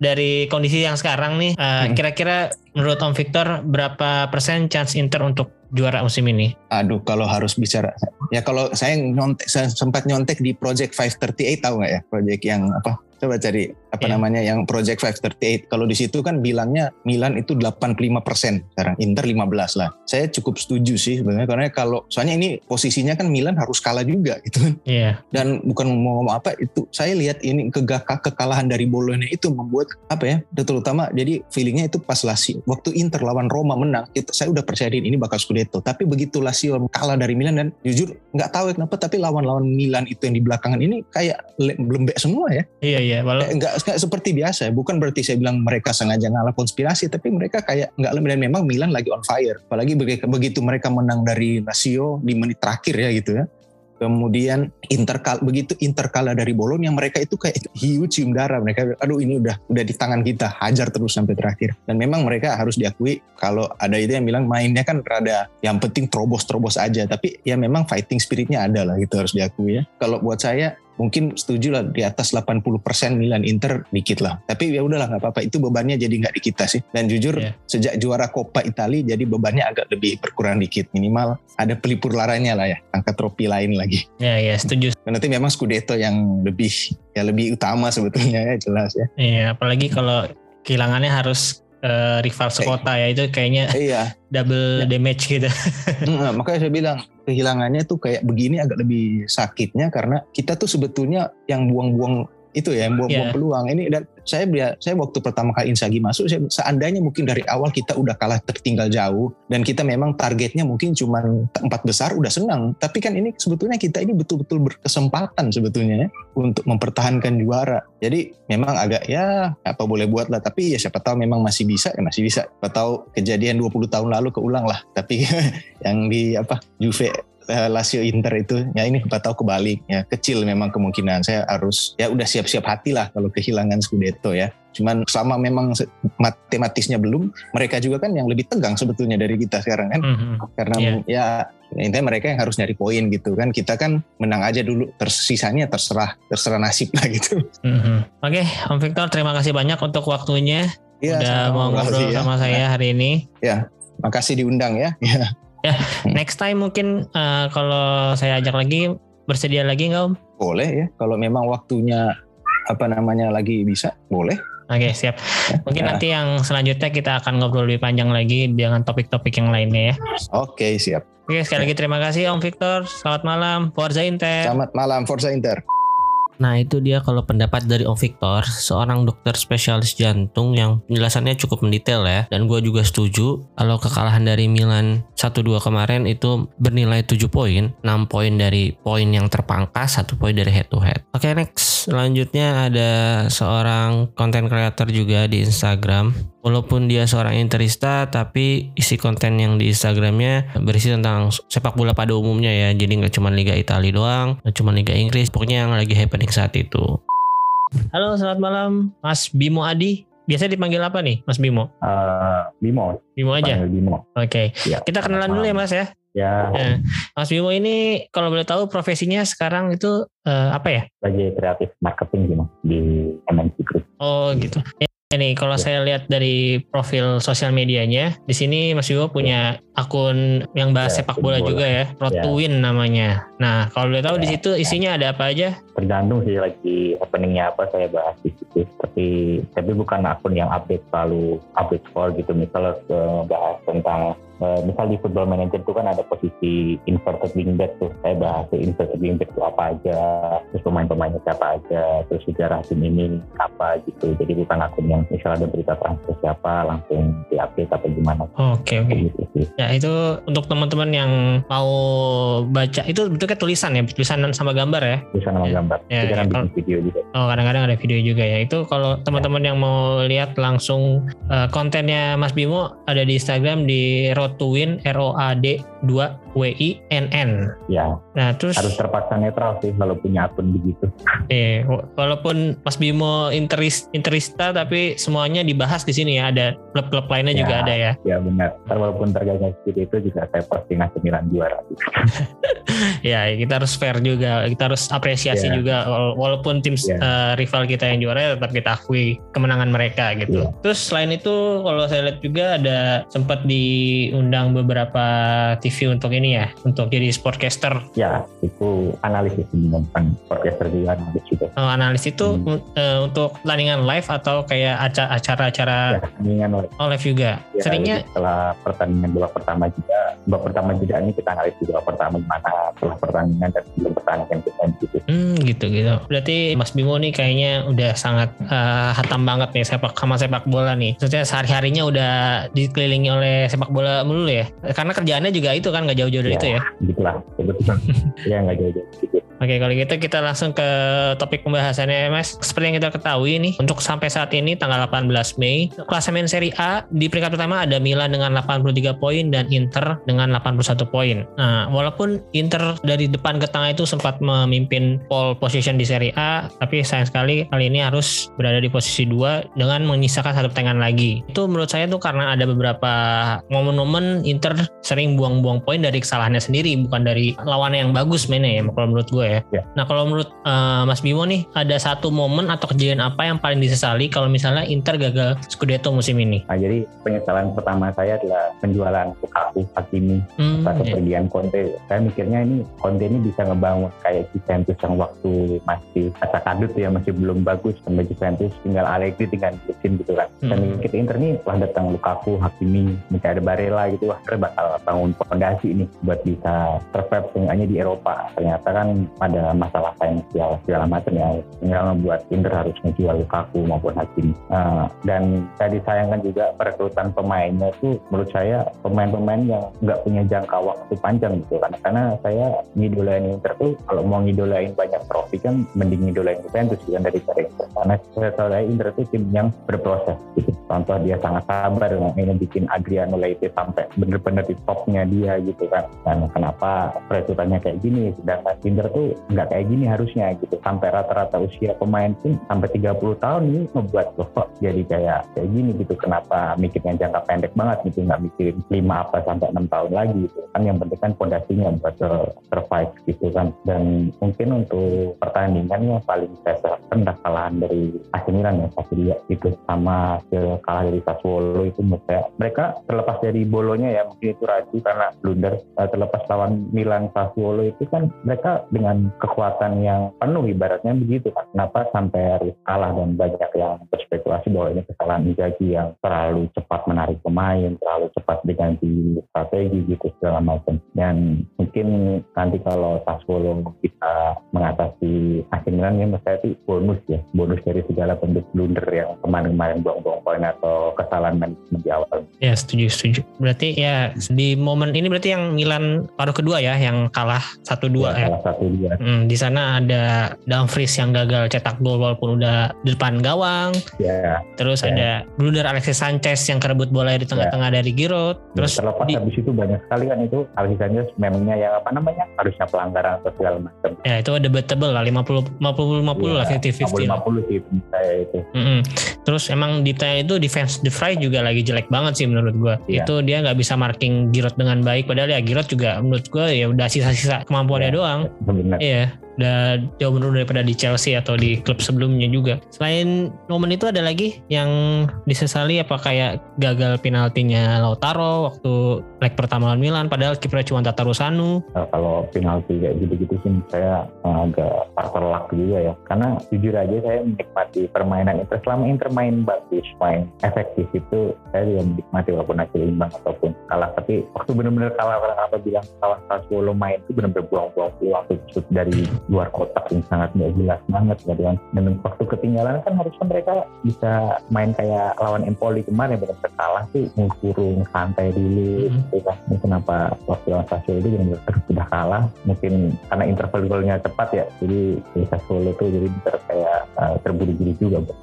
dari kondisi yang sekarang nih, uh, hmm. kira-kira menurut Om Victor berapa persen chance Inter untuk juara musim ini? Aduh, kalau harus bicara, ya kalau saya nyontek, saya sempat nyontek di Project 538 tahu nggak ya, project yang apa? Coba cari apa yeah. namanya yang Project 538. Kalau di situ kan bilangnya Milan itu 85 persen sekarang, Inter 15 lah. Saya cukup setuju sih sebenarnya karena kalau soalnya ini posisinya kan Milan harus kalah juga gitu kan. Yeah. Dan bukan mau ngomong apa itu saya lihat ini kegagah kekalahan dari Bologna itu membuat apa ya terutama jadi feelingnya itu pas Lazio waktu Inter lawan Roma menang itu saya udah percaya ini bakal Scudetto tapi begitu Lazio kalah dari Milan dan jujur nggak tahu kenapa tapi lawan-lawan Milan itu yang di belakangan ini kayak lembek semua ya. Iya iya. Walau... Nggak, nggak seperti biasa. Bukan berarti saya bilang mereka sengaja ngalah konspirasi, tapi mereka kayak nggak dan memang Milan lagi on fire. Apalagi begitu mereka menang dari Lazio di menit terakhir ya gitu ya. Kemudian interkal begitu interkala dari Bologna mereka itu kayak hiu cium darah. Mereka aduh ini udah udah di tangan kita. Hajar terus sampai terakhir. Dan memang mereka harus diakui kalau ada itu yang bilang mainnya kan rada yang penting terobos-terobos aja. Tapi ya memang fighting spiritnya ada lah gitu harus diakui ya. Kalau buat saya mungkin setuju lah di atas 80% Milan Inter dikit lah. Tapi ya udahlah nggak apa-apa itu bebannya jadi nggak di kita sih. Dan jujur yeah. sejak juara Coppa Italia jadi bebannya agak lebih berkurang dikit. Minimal ada pelipur laranya lah ya, angkat trofi lain lagi. Ya yeah, ya yeah, setuju. Dan nanti memang Scudetto yang lebih ya lebih utama sebetulnya ya jelas ya. Iya, yeah, apalagi kalau kehilangannya harus uh, rival sekota ya itu kayaknya iya. double ya. damage gitu. Nah, makanya saya bilang kehilangannya tuh kayak begini agak lebih sakitnya karena kita tuh sebetulnya yang buang-buang itu ya yang buang-buang yeah. peluang. Ini dan saya saya waktu pertama kali Insagi masuk saya seandainya mungkin dari awal kita udah kalah tertinggal jauh dan kita memang targetnya mungkin cuma empat besar udah senang. Tapi kan ini sebetulnya kita ini betul-betul berkesempatan sebetulnya ya untuk mempertahankan juara. Jadi memang agak ya apa boleh buat lah. Tapi ya siapa tahu memang masih bisa ya masih bisa. Siapa tahu kejadian 20 tahun lalu keulang lah. Tapi yang di apa Juve uh, Lazio Inter itu ya ini kita tahu kebalik ya kecil memang kemungkinan. Saya harus ya udah siap-siap hati lah kalau kehilangan Scudetto ya. Cuman selama memang matematisnya belum mereka juga kan yang lebih tegang sebetulnya dari kita sekarang kan? Mm-hmm. karena yeah. ya intinya mereka yang harus nyari poin gitu kan. Kita kan menang aja dulu tersisanya terserah terserah nasib lah gitu. Mm-hmm. oke okay, Om Victor terima kasih banyak untuk waktunya. Ya, udah mau ngobrol ya. sama saya hari ini. Ya makasih diundang ya. Ya Ya, next time mungkin uh, kalau saya ajak lagi bersedia lagi nggak Om? Boleh ya, kalau memang waktunya apa namanya lagi bisa, boleh. Oke, okay, siap. Mungkin ya. nanti yang selanjutnya kita akan ngobrol lebih panjang lagi dengan topik-topik yang lainnya ya. Oke, okay, siap. Oke, sekali lagi terima kasih Om Victor. Selamat malam, Forza Inter. Selamat malam, Forza Inter. Nah itu dia kalau pendapat dari Om Victor, seorang dokter spesialis jantung yang penjelasannya cukup mendetail ya. Dan gue juga setuju kalau kekalahan dari Milan 1-2 kemarin itu bernilai 7 poin, 6 poin dari poin yang terpangkas, 1 poin dari head to head. Oke okay, next. selanjutnya ada seorang content creator juga di Instagram. Walaupun dia seorang interista, tapi isi konten yang di Instagramnya berisi tentang sepak bola pada umumnya ya. Jadi nggak cuma Liga Italia doang, nggak cuma Liga Inggris, pokoknya yang lagi happening saat itu. Halo, selamat malam, Mas Bimo Adi. Biasa dipanggil apa nih, Mas Bimo? Uh, Bimo. Bimo aja. Bimo. Oke. Okay. Ya, Kita kenalan dulu ya, Mas ya. Ya. ya. Mas Bimo ini kalau boleh tahu profesinya sekarang itu uh, apa ya? Sebagai kreatif marketing gitu di MNC Group. Oh gitu. Ya, ini kalau ya. saya lihat dari profil sosial medianya, di sini Mas Bimo punya akun yang bahas ya, sepak bola, bola juga ya, Road ya. to Win namanya. Nah, kalau boleh tahu ya. di situ isinya ada apa aja? Tergantung sih lagi openingnya apa saya bahas di situ. Tapi tapi bukan akun yang update selalu update score gitu. Misalnya bahas tentang Uh, misal di football manager itu kan ada posisi inverted wingback tuh. Saya bahas inverted wingback itu apa aja terus pemain-pemainnya siapa aja terus sejarah tim ini apa gitu. Jadi bukan akun yang misal ada berita transfer siapa langsung diupdate atau gimana. Oke okay, oke. Okay. gitu ya itu untuk teman-teman yang mau baca itu bentuknya tulisan ya tulisan sama gambar ya? Tulisan sama ya. gambar. Ya, ya, kalau, video juga. oh kadang-kadang ada video juga ya. Itu kalau teman-teman yang mau lihat langsung uh, kontennya Mas Bimo ada di Instagram di road to Win R O A D 2 W I N N. Ya. Nah, terus harus terpaksa netral sih kalau punya akun begitu. Eh, walaupun Mas Bimo interis, interista tapi semuanya dibahas di sini ya. Ada klub-klub lainnya ya, juga ada ya. Ya benar. Walaupun tergagak seperti itu juga saya pasti ngasih Milan juara. ya, kita harus fair juga. Kita harus apresiasi ya. juga walaupun tim ya. uh, rival kita yang juara tetap kita akui kemenangan mereka gitu. Ya. Terus selain itu kalau saya lihat juga ada sempat diundang beberapa TV untuk ini ya, untuk jadi sportcaster. Ya, itu analisis bukan sportcaster juga analis juga. Oh, analis itu hmm. uh, untuk pertandingan live atau kayak acara-acara ya, pertandingan live. Oh, live juga. Ya, Seringnya setelah pertandingan babak pertama juga, babak pertama juga ini kita analis juga pertama gimana setelah pertandingan dan sebelum pertandingan kita gitu. Hmm, gitu gitu. Berarti Mas Bimo nih kayaknya udah sangat uh, hatam banget nih sepak sama sepak bola nih. Maksudnya sehari-harinya udah dikelilingi oleh sepak bola melulu ya. Karena kerjaannya juga itu kan nggak jauh-jauh dari ya, itu ya. Gitulah, betul. ya nggak jauh-jauh. Oke, kalau gitu kita langsung ke topik pembahasannya, Mas. Seperti yang kita ketahui nih, untuk sampai saat ini tanggal 18 Mei, klasemen Serie A di peringkat pertama ada Milan dengan 83 poin dan Inter dengan 81 poin. Nah, walaupun Inter dari depan ke tengah itu sempat memimpin pole position di Serie A, tapi sayang sekali kali ini harus berada di posisi 2 dengan menyisakan satu pertandingan lagi. Itu menurut saya tuh karena ada beberapa momen-momen Inter sering buang-buang poin dari kesalahannya sendiri, bukan dari lawannya yang bagus mainnya ya, kalau menurut gue ya. Ya. Nah kalau menurut uh, Mas Bimo nih ada satu momen atau kejadian apa yang paling disesali kalau misalnya Inter gagal Scudetto musim ini? Nah jadi penyesalan pertama saya adalah penjualan Lukaku, Hakimi, hmm, atau kepergian yeah. Conte. Saya mikirnya ini Conte ini bisa ngebangun kayak Juventus yang waktu masih kata kadut ya masih belum bagus sama Juventus tinggal Allegri tinggal Lusin gitu kan. Hmm. Dan mikir Inter nih lah datang Lukaku, Hakimi, mungkin ada Barella gitu wah bakal bangun fondasi ini buat bisa survive seenggaknya di Eropa. Ternyata kan ada masalah finansial segala macam ya. Tinggal membuat Inter harus menjual Lukaku maupun Hakimi uh, dan saya disayangkan juga perekrutan pemainnya itu menurut saya pemain-pemain yang nggak punya jangka waktu panjang gitu. Kan karena saya ngidolain Inter tuh kalau mau ngidolain banyak trofi kan mending ngidolain Juventus kan dari cara Inter. Karena saya tahu saya Inter itu tim yang berproses gitu. Contoh dia sangat sabar ini bikin Adriano Leite sampai bener-bener di topnya dia gitu kan. Dan kenapa perekrutannya kayak gini? Sedangkan Inter tuh nggak kayak gini harusnya gitu. Sampai rata-rata usia pemain pun sampai 30 tahun ini ngebuat loh kok jadi kayak kayak gini gitu. Kenapa mikirnya jangka pendek banget gitu nggak mikirin 5 apa sampai enam tahun lagi gitu. Kan yang penting kan fondasinya buat survive gitu kan. Dan mungkin untuk pertandingan yang paling saya rendah kalahan dari AC Milan ya satu dia gitu. Sama hasil kalah dari Sassuolo itu menurut mereka terlepas dari bolonya ya mungkin itu raju karena blunder. Eh, terlepas lawan Milan Sassuolo itu kan mereka dengan dengan kekuatan yang penuh ibaratnya begitu Pak. Kenapa sampai harus kalah dan banyak yang berspekulasi bahwa ini kesalahan Inzaghi yang terlalu cepat menarik pemain, terlalu cepat diganti strategi gitu segala macam. Dan mungkin nanti kalau Sassuolo kita mengatasi akhir Milan ya saya itu bonus ya, bonus dari segala bentuk blunder yang kemarin-kemarin buang-buang poin atau kesalahan manajemen di awal. Ya setuju setuju. Berarti ya di momen ini berarti yang Milan paruh kedua ya yang kalah 1-2 ya. ya. Kalah 1-2 Hmm, di sana ada Dumfries yang gagal cetak gol walaupun udah di depan gawang. Yeah. Terus yeah. ada blunder Alexis Sanchez yang kerebut bola di tengah-tengah yeah. dari Giroud. Ya, Terus terlepas di, habis itu banyak sekali kan itu Alexis Sanchez memangnya ya apa namanya harusnya pelanggaran atau segala macam. Ya itu debatable lah 50 50 50 yeah, lah 50 50. 50 sih saya itu. Mm -hmm. Terus emang detail itu defense the fry juga lagi jelek banget sih menurut gua. Yeah. Itu dia nggak bisa marking Giroud dengan baik padahal ya Giroud juga menurut gua ya udah sisa-sisa kemampuannya yeah. doang. Iya udah jauh menurun daripada di Chelsea atau di klub sebelumnya juga. Selain momen itu ada lagi yang disesali apa kayak gagal penaltinya Lautaro waktu leg pertama lawan Milan padahal kipernya cuma Tataru Sanu. Nah, kalau penalti kayak gitu-gitu sih saya agak faktor luck juga ya. Karena jujur aja saya menikmati permainan Inter selama Inter main bagus, main efektif itu saya juga menikmati walaupun hasil imbang ataupun kalah. Tapi waktu benar-benar kalah orang apa bilang kalah Sassuolo main itu benar-benar buang-buang shoot dari luar kotak yang sangat nggak jelas banget gitu kan dan waktu ketinggalan. Kan harusnya mereka bisa main kayak lawan Empoli kemarin benar-benar kalah sih. Kurung santai dulu mm-hmm. gitu kan. Kenapa waktu lawan Sassuolo itu benar-benar sudah kalah. Mungkin karena interval golnya cepat ya jadi Sassuolo tuh jadi bisa kayak uh, terburu-buru juga buat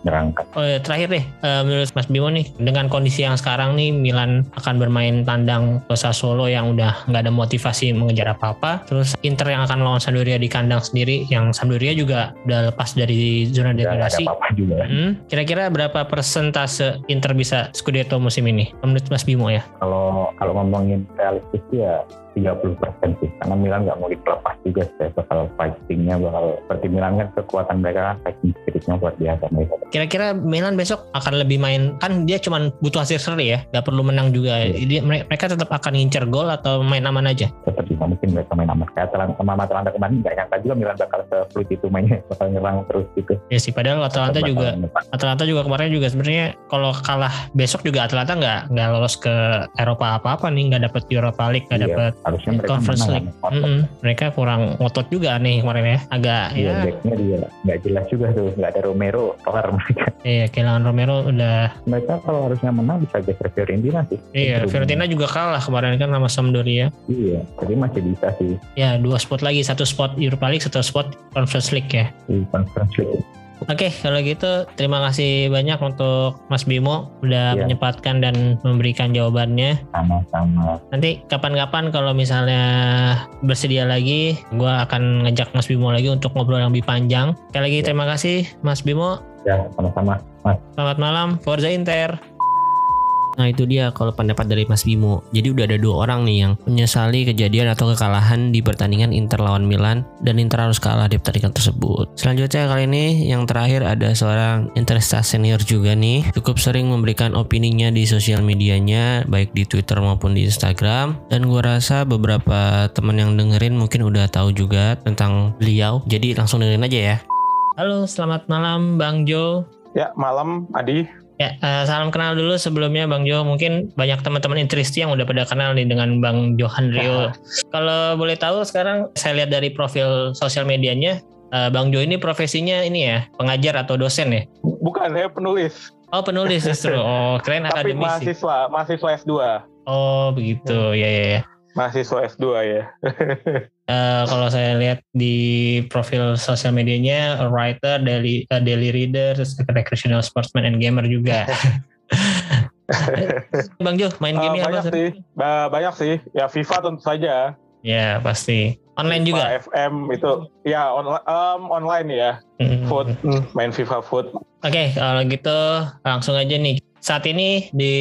oh ya terakhir deh uh, menurut Mas Bimo nih dengan kondisi yang sekarang nih Milan akan bermain tandang ke Sassuolo yang udah nggak ada motivasi mengejar apa-apa. Terus Inter yang akan lawan Sampdoria di kandang sendiri yang Sampdoria juga udah lepas dari zona degradasi. juga. Hmm, kira-kira berapa persentase Inter bisa Scudetto musim ini? Menurut Mas Bimo ya? Kalau kalau ngomongin realistis ya 30 persen sih. Karena Milan nggak mau dilepas juga saya bakal fightingnya bakal seperti Milan kan kekuatan mereka kan fighting spiritnya luar biasa mereka. Kira-kira Milan besok akan lebih main kan dia cuma butuh hasil seri ya nggak perlu menang juga. Yeah. dia, mereka tetap akan ngincer gol atau main aman aja? Tetap bisa mungkin mereka main aman. Kayak sama Atalanta kemarin nggak nyangka juga Milan bakal se itu mainnya bakal nyerang terus gitu. Ya sih padahal Atalanta juga Atalanta juga kemarin juga sebenarnya kalau kalah besok juga Atalanta nggak nggak lolos ke Eropa apa-apa nih nggak dapet Europa League nggak yeah. dapet harusnya mereka Conference menang, League. Mm -hmm. Mereka kurang ngotot juga nih kemarin ya. Agak iya, ya. Backnya dia nggak jelas juga tuh. Nggak ada Romero. Kelar mereka. Iya, kehilangan Romero udah. Mereka kalau harusnya menang bisa geser Fiorentina sih. Iya, Fiorentina juga kalah kemarin kan sama Sampdoria. Iya, jadi masih bisa sih. Ya, dua spot lagi. Satu spot Europa League, satu spot Conference League ya. Di Conference League. Oke, kalau gitu terima kasih banyak untuk Mas Bimo udah ya. menyempatkan dan memberikan jawabannya. Sama-sama. Nanti kapan-kapan kalau misalnya bersedia lagi, gue akan ngajak Mas Bimo lagi untuk ngobrol yang lebih panjang. Sekali lagi ya. terima kasih Mas Bimo. Ya, sama-sama. Mas. Selamat malam, Forza Inter. Nah itu dia kalau pendapat dari Mas Bimo. Jadi udah ada dua orang nih yang menyesali kejadian atau kekalahan di pertandingan Inter lawan Milan dan Inter harus kalah di pertandingan tersebut. Selanjutnya kali ini yang terakhir ada seorang Intersta senior juga nih. Cukup sering memberikan opininya di sosial medianya baik di Twitter maupun di Instagram. Dan gue rasa beberapa teman yang dengerin mungkin udah tahu juga tentang beliau. Jadi langsung dengerin aja ya. Halo, selamat malam Bang Jo. Ya, malam Adi. Ya, uh, salam kenal dulu sebelumnya Bang Jo. Mungkin banyak teman-teman Intristi yang udah pada kenal nih dengan Bang Johan Rio. Kalau boleh tahu sekarang saya lihat dari profil sosial medianya, uh, Bang Jo ini profesinya ini ya, pengajar atau dosen ya? Bukan, saya penulis. Oh, penulis justru. Oh, keren akademisi. Tapi mahasiswa, mahasiswa S2. Oh, begitu. Ya, ya, ya. Mahasiswa S2 ya. uh, kalau saya lihat di profil sosial medianya, writer, daily, uh, daily reader, recreational sportsman and gamer juga. Bang Jo, main uh, game apa? Sih. Banyak sih. Ya FIFA tentu saja. Ya pasti. Online FIFA, juga. FM itu ya on, um, online ya. Hmm. Food, hmm, main FIFA Food. Oke, okay, kalau gitu langsung aja nih saat ini di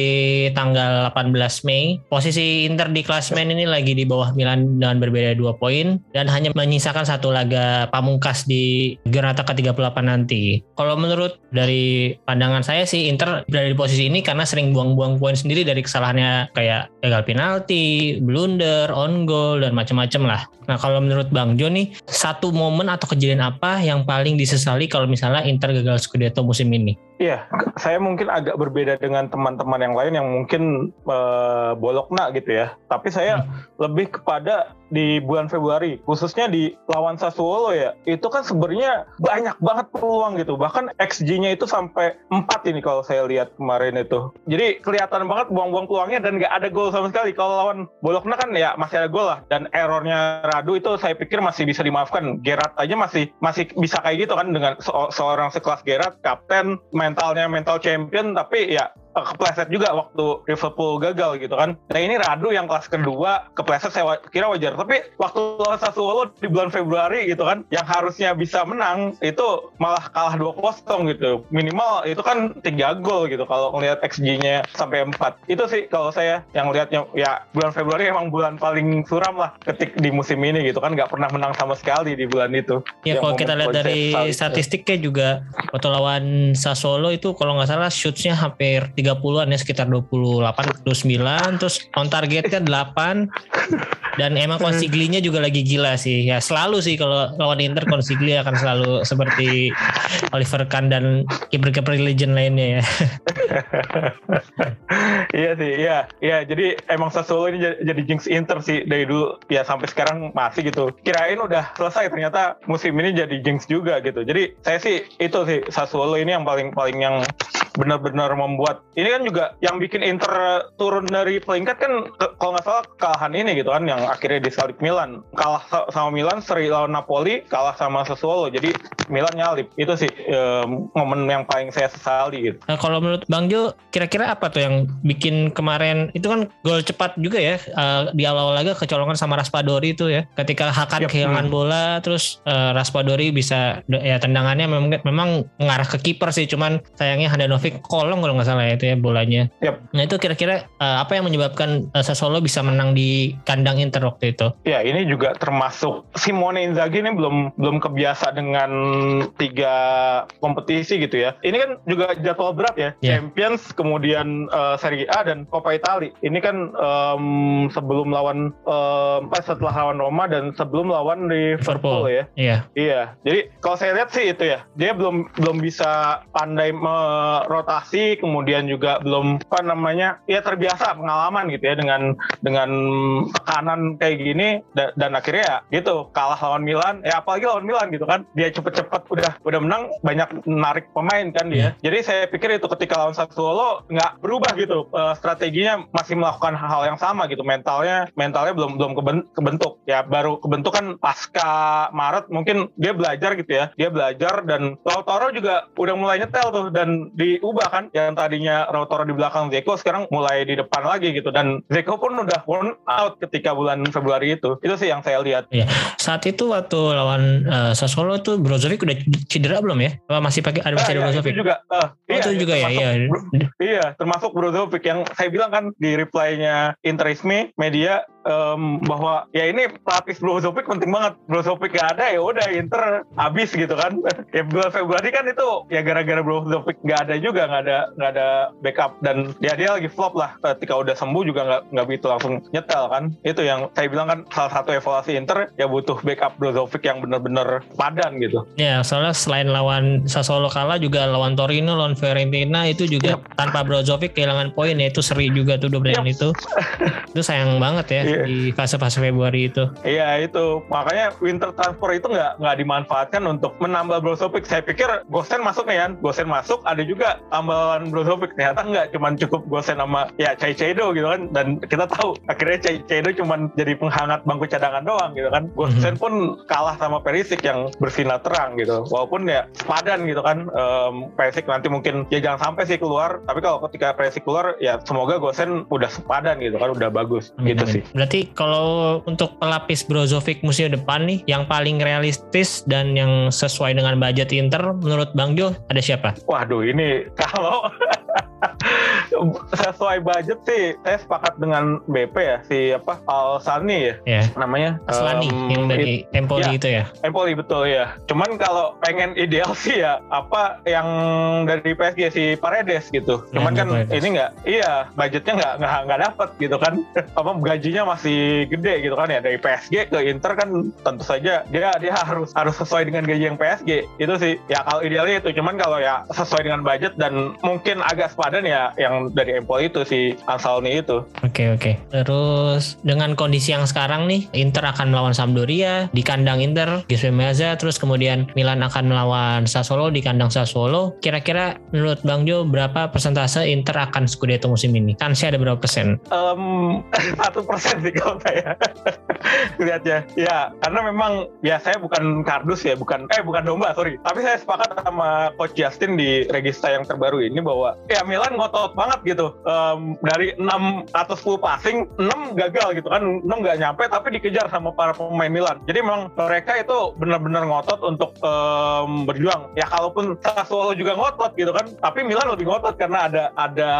tanggal 18 Mei, posisi Inter di klasmen ini lagi di bawah Milan dengan berbeda dua poin dan hanya menyisakan satu laga pamungkas di Granata ke-38 nanti. Kalau menurut dari pandangan saya sih Inter berada di posisi ini karena sering buang-buang poin sendiri dari kesalahannya kayak gagal penalti, blunder, on goal dan macam-macam lah. Nah kalau menurut Bang Jo nih satu momen atau kejadian apa yang paling disesali kalau misalnya Inter gagal Scudetto musim ini? Iya, saya mungkin agak berbeda dengan teman-teman yang lain yang mungkin uh, bolokna gitu ya. Tapi saya hmm. lebih kepada di bulan Februari, khususnya di lawan Sassuolo ya, itu kan sebenarnya banyak banget peluang gitu. Bahkan XG-nya itu sampai 4 ini kalau saya lihat kemarin itu. Jadi kelihatan banget buang-buang peluangnya dan nggak ada gol sama sekali. Kalau lawan Bologna kan ya masih ada gol lah. Dan errornya Radu itu saya pikir masih bisa dimaafkan. Gerard aja masih masih bisa kayak gitu kan dengan se seorang sekelas Gerard, kapten, mentalnya mental champion, tapi ya kepleset juga waktu Liverpool gagal gitu kan. Nah ini Radu yang kelas kedua kepleset saya kira wajar. Tapi waktu lawan Sassuolo di bulan Februari gitu kan, yang harusnya bisa menang itu malah kalah 2-0 gitu. Minimal itu kan 3 gol gitu kalau ngelihat XG-nya sampai 4. Itu sih kalau saya yang lihatnya ya bulan Februari emang bulan paling suram lah ketik di musim ini gitu kan nggak pernah menang sama sekali di bulan itu. Ya kalau kita lihat dari statistiknya juga waktu lawan Sassuolo itu kalau nggak salah shootnya hampir 30-an ya sekitar 28 29 terus on targetnya 8 dan emang konsiglinya juga lagi gila sih. Ya selalu sih kalau lawan Inter konsigli akan selalu seperti Oliver Kahn dan kiper-kiper legend lainnya ya. Iya sih iya. Iya jadi emang Sassuolo ini jadi, jinx Inter sih dari dulu. Ya sampai sekarang masih gitu. Kirain udah selesai ternyata musim ini jadi jinx juga gitu. Jadi saya sih itu sih Sassuolo ini yang paling paling yang benar-benar membuat ini kan juga yang bikin Inter turun dari peringkat kan kalau nggak salah kalahan ini gitu kan yang akhirnya disalip Milan. Kalah sama Milan seri lawan Napoli kalah sama Sassuolo. Jadi Milan nyalip. Itu sih um, momen yang paling saya sesali gitu. Nah kalau menurut Bang Jo kira-kira apa tuh yang bikin kemarin itu kan gol cepat juga ya uh, di awal-awal laga kecolongan sama Raspadori itu ya. Ketika Hakan yep. kehilangan hmm. bola terus uh, Raspadori bisa ya tendangannya memang memang mengarah ke kiper sih. Cuman sayangnya Handanovic Kolong kalau nggak salah ya itu ya bolanya. Yep. Nah itu kira-kira uh, apa yang menyebabkan uh, Sassuolo bisa menang di kandang Inter waktu itu? Ya ini juga termasuk Simone Inzaghi ini belum belum kebiasa dengan tiga kompetisi gitu ya. Ini kan juga jadwal berat ya. Yeah. Champions, kemudian uh, Serie A dan Coppa Italia. Ini kan um, sebelum lawan um, setelah lawan Roma dan sebelum lawan Liverpool, Liverpool ya. Iya. Iya. Jadi kalau saya lihat sih itu ya, dia belum belum bisa pandai me rotasi kemudian juga belum apa namanya ya terbiasa pengalaman gitu ya dengan dengan tekanan kayak gini. Dan, dan akhirnya ya gitu kalah lawan Milan ya apalagi lawan Milan gitu kan. Dia cepet-cepet udah udah menang banyak menarik pemain kan dia. Yeah. jadi saya pikir itu ketika lawan Sassuolo nggak berubah gitu uh, strateginya masih melakukan hal yang sama gitu. Mentalnya mentalnya belum belum kebentuk. Ya baru kebentuk kan pasca Maret mungkin dia belajar gitu ya. Dia belajar dan Lautaro juga udah mulai nyetel tuh dan di ubah kan. Yang tadinya Rautaro di belakang Zeko sekarang mulai di depan lagi gitu. Dan Zeko pun udah worn out ketika bulan Februari itu. Itu sih yang saya lihat. Iya. saat itu waktu lawan uh, Sassuolo tuh Brozovic udah cedera belum ya? Masih pakai ada masih ada iya, Brozovic? juga. Uh, oh, iya, itu juga ya iya. Iya termasuk Brozovic yang saya bilang kan di reply-nya Interisme media um, bahwa ya ini pelatih Brozovic penting banget. Brozovic gak ada ya udah Inter habis gitu kan. Ya bulan Februari kan itu ya gara-gara Brozovic gak ada juga nggak ada nggak ada backup. Dan dia dia lagi flop lah. Ketika udah sembuh juga nggak nggak begitu langsung nyetel kan. Itu yang saya bilang kan salah satu evaluasi Inter ya butuh backup Brozovic yang benar-benar padan gitu. Ya soalnya selain lawan Sassuolo kalah juga lawan Torino lawan Fiorentina itu juga yep. tanpa Brozovic kehilangan poin ya itu seri juga tuh dua yep. itu. Itu sayang banget ya yeah. di fase-fase Februari itu. Iya itu. Makanya winter transfer itu nggak nggak dimanfaatkan untuk menambah Brozovic. Saya pikir Gosen masuk ya kan Gosen masuk ada juga tambahan Brozovic. Ternyata nggak cuman cukup Gosen sama ya Cai Cedo gitu kan. Dan kita tahu akhirnya Cai Cedo cuman jadi penghangat bangku cadangan doang gitu kan. Gosen mhm. pun kalah sama Perisic yang bersinar terang gitu. Walaupun ya padan gitu kan. Um, Perisic nanti mungkin ya jangan sampai sih keluar. Tapi kalau ketika Perisic keluar ya semoga Gosen udah sepadan gitu kan. Udah bagus. Amin, gitu amin. sih berarti kalau untuk pelapis Brozovic musim depan nih yang paling realistis dan yang sesuai dengan budget Inter menurut Bang Jo ada siapa? Waduh ini kalau sesuai budget sih saya sepakat dengan BP ya si apa Al Sani ya? Yeah. namanya Aslani um, yang dari it, Empoli ya, itu ya? Empoli betul ya cuman kalau pengen ideal sih ya apa yang dari PSG si Paredes gitu. Cuman ya, kan Paredes. ini nggak iya budgetnya nggak nggak nggak dapet gitu kan. Apa gajinya masih gede gitu kan ya. Dari PSG ke Inter kan tentu saja dia dia harus harus sesuai dengan gaji yang PSG itu sih ya kalau idealnya itu. Cuman kalau ya sesuai dengan budget dan mungkin agak sepadan ada nih ya yang dari Empoli itu si Ansalni itu. Oke oke. Terus dengan kondisi yang sekarang nih, Inter akan melawan Sampdoria di kandang Inter, Giuseppe Meazza, terus kemudian Milan akan melawan Sassuolo di kandang Sassuolo. Kira-kira menurut Bang Jo berapa persentase Inter akan Scudetto musim ini? Kansnya ada berapa persen? Satu persen sih kalau saya lihatnya. Ya karena memang ya saya bukan kardus ya, bukan eh bukan domba sorry. Tapi saya sepakat sama Coach Justin di regista yang terbaru ini bahwa ya Milan ngotot banget gitu. Um, dari 6 atau 10 passing, 6 gagal gitu kan. 6 nggak nyampe tapi dikejar sama para pemain Milan. Jadi memang mereka itu benar-benar ngotot untuk um, berjuang. Ya kalaupun Sassuolo juga ngotot gitu kan, tapi Milan lebih ngotot karena ada ada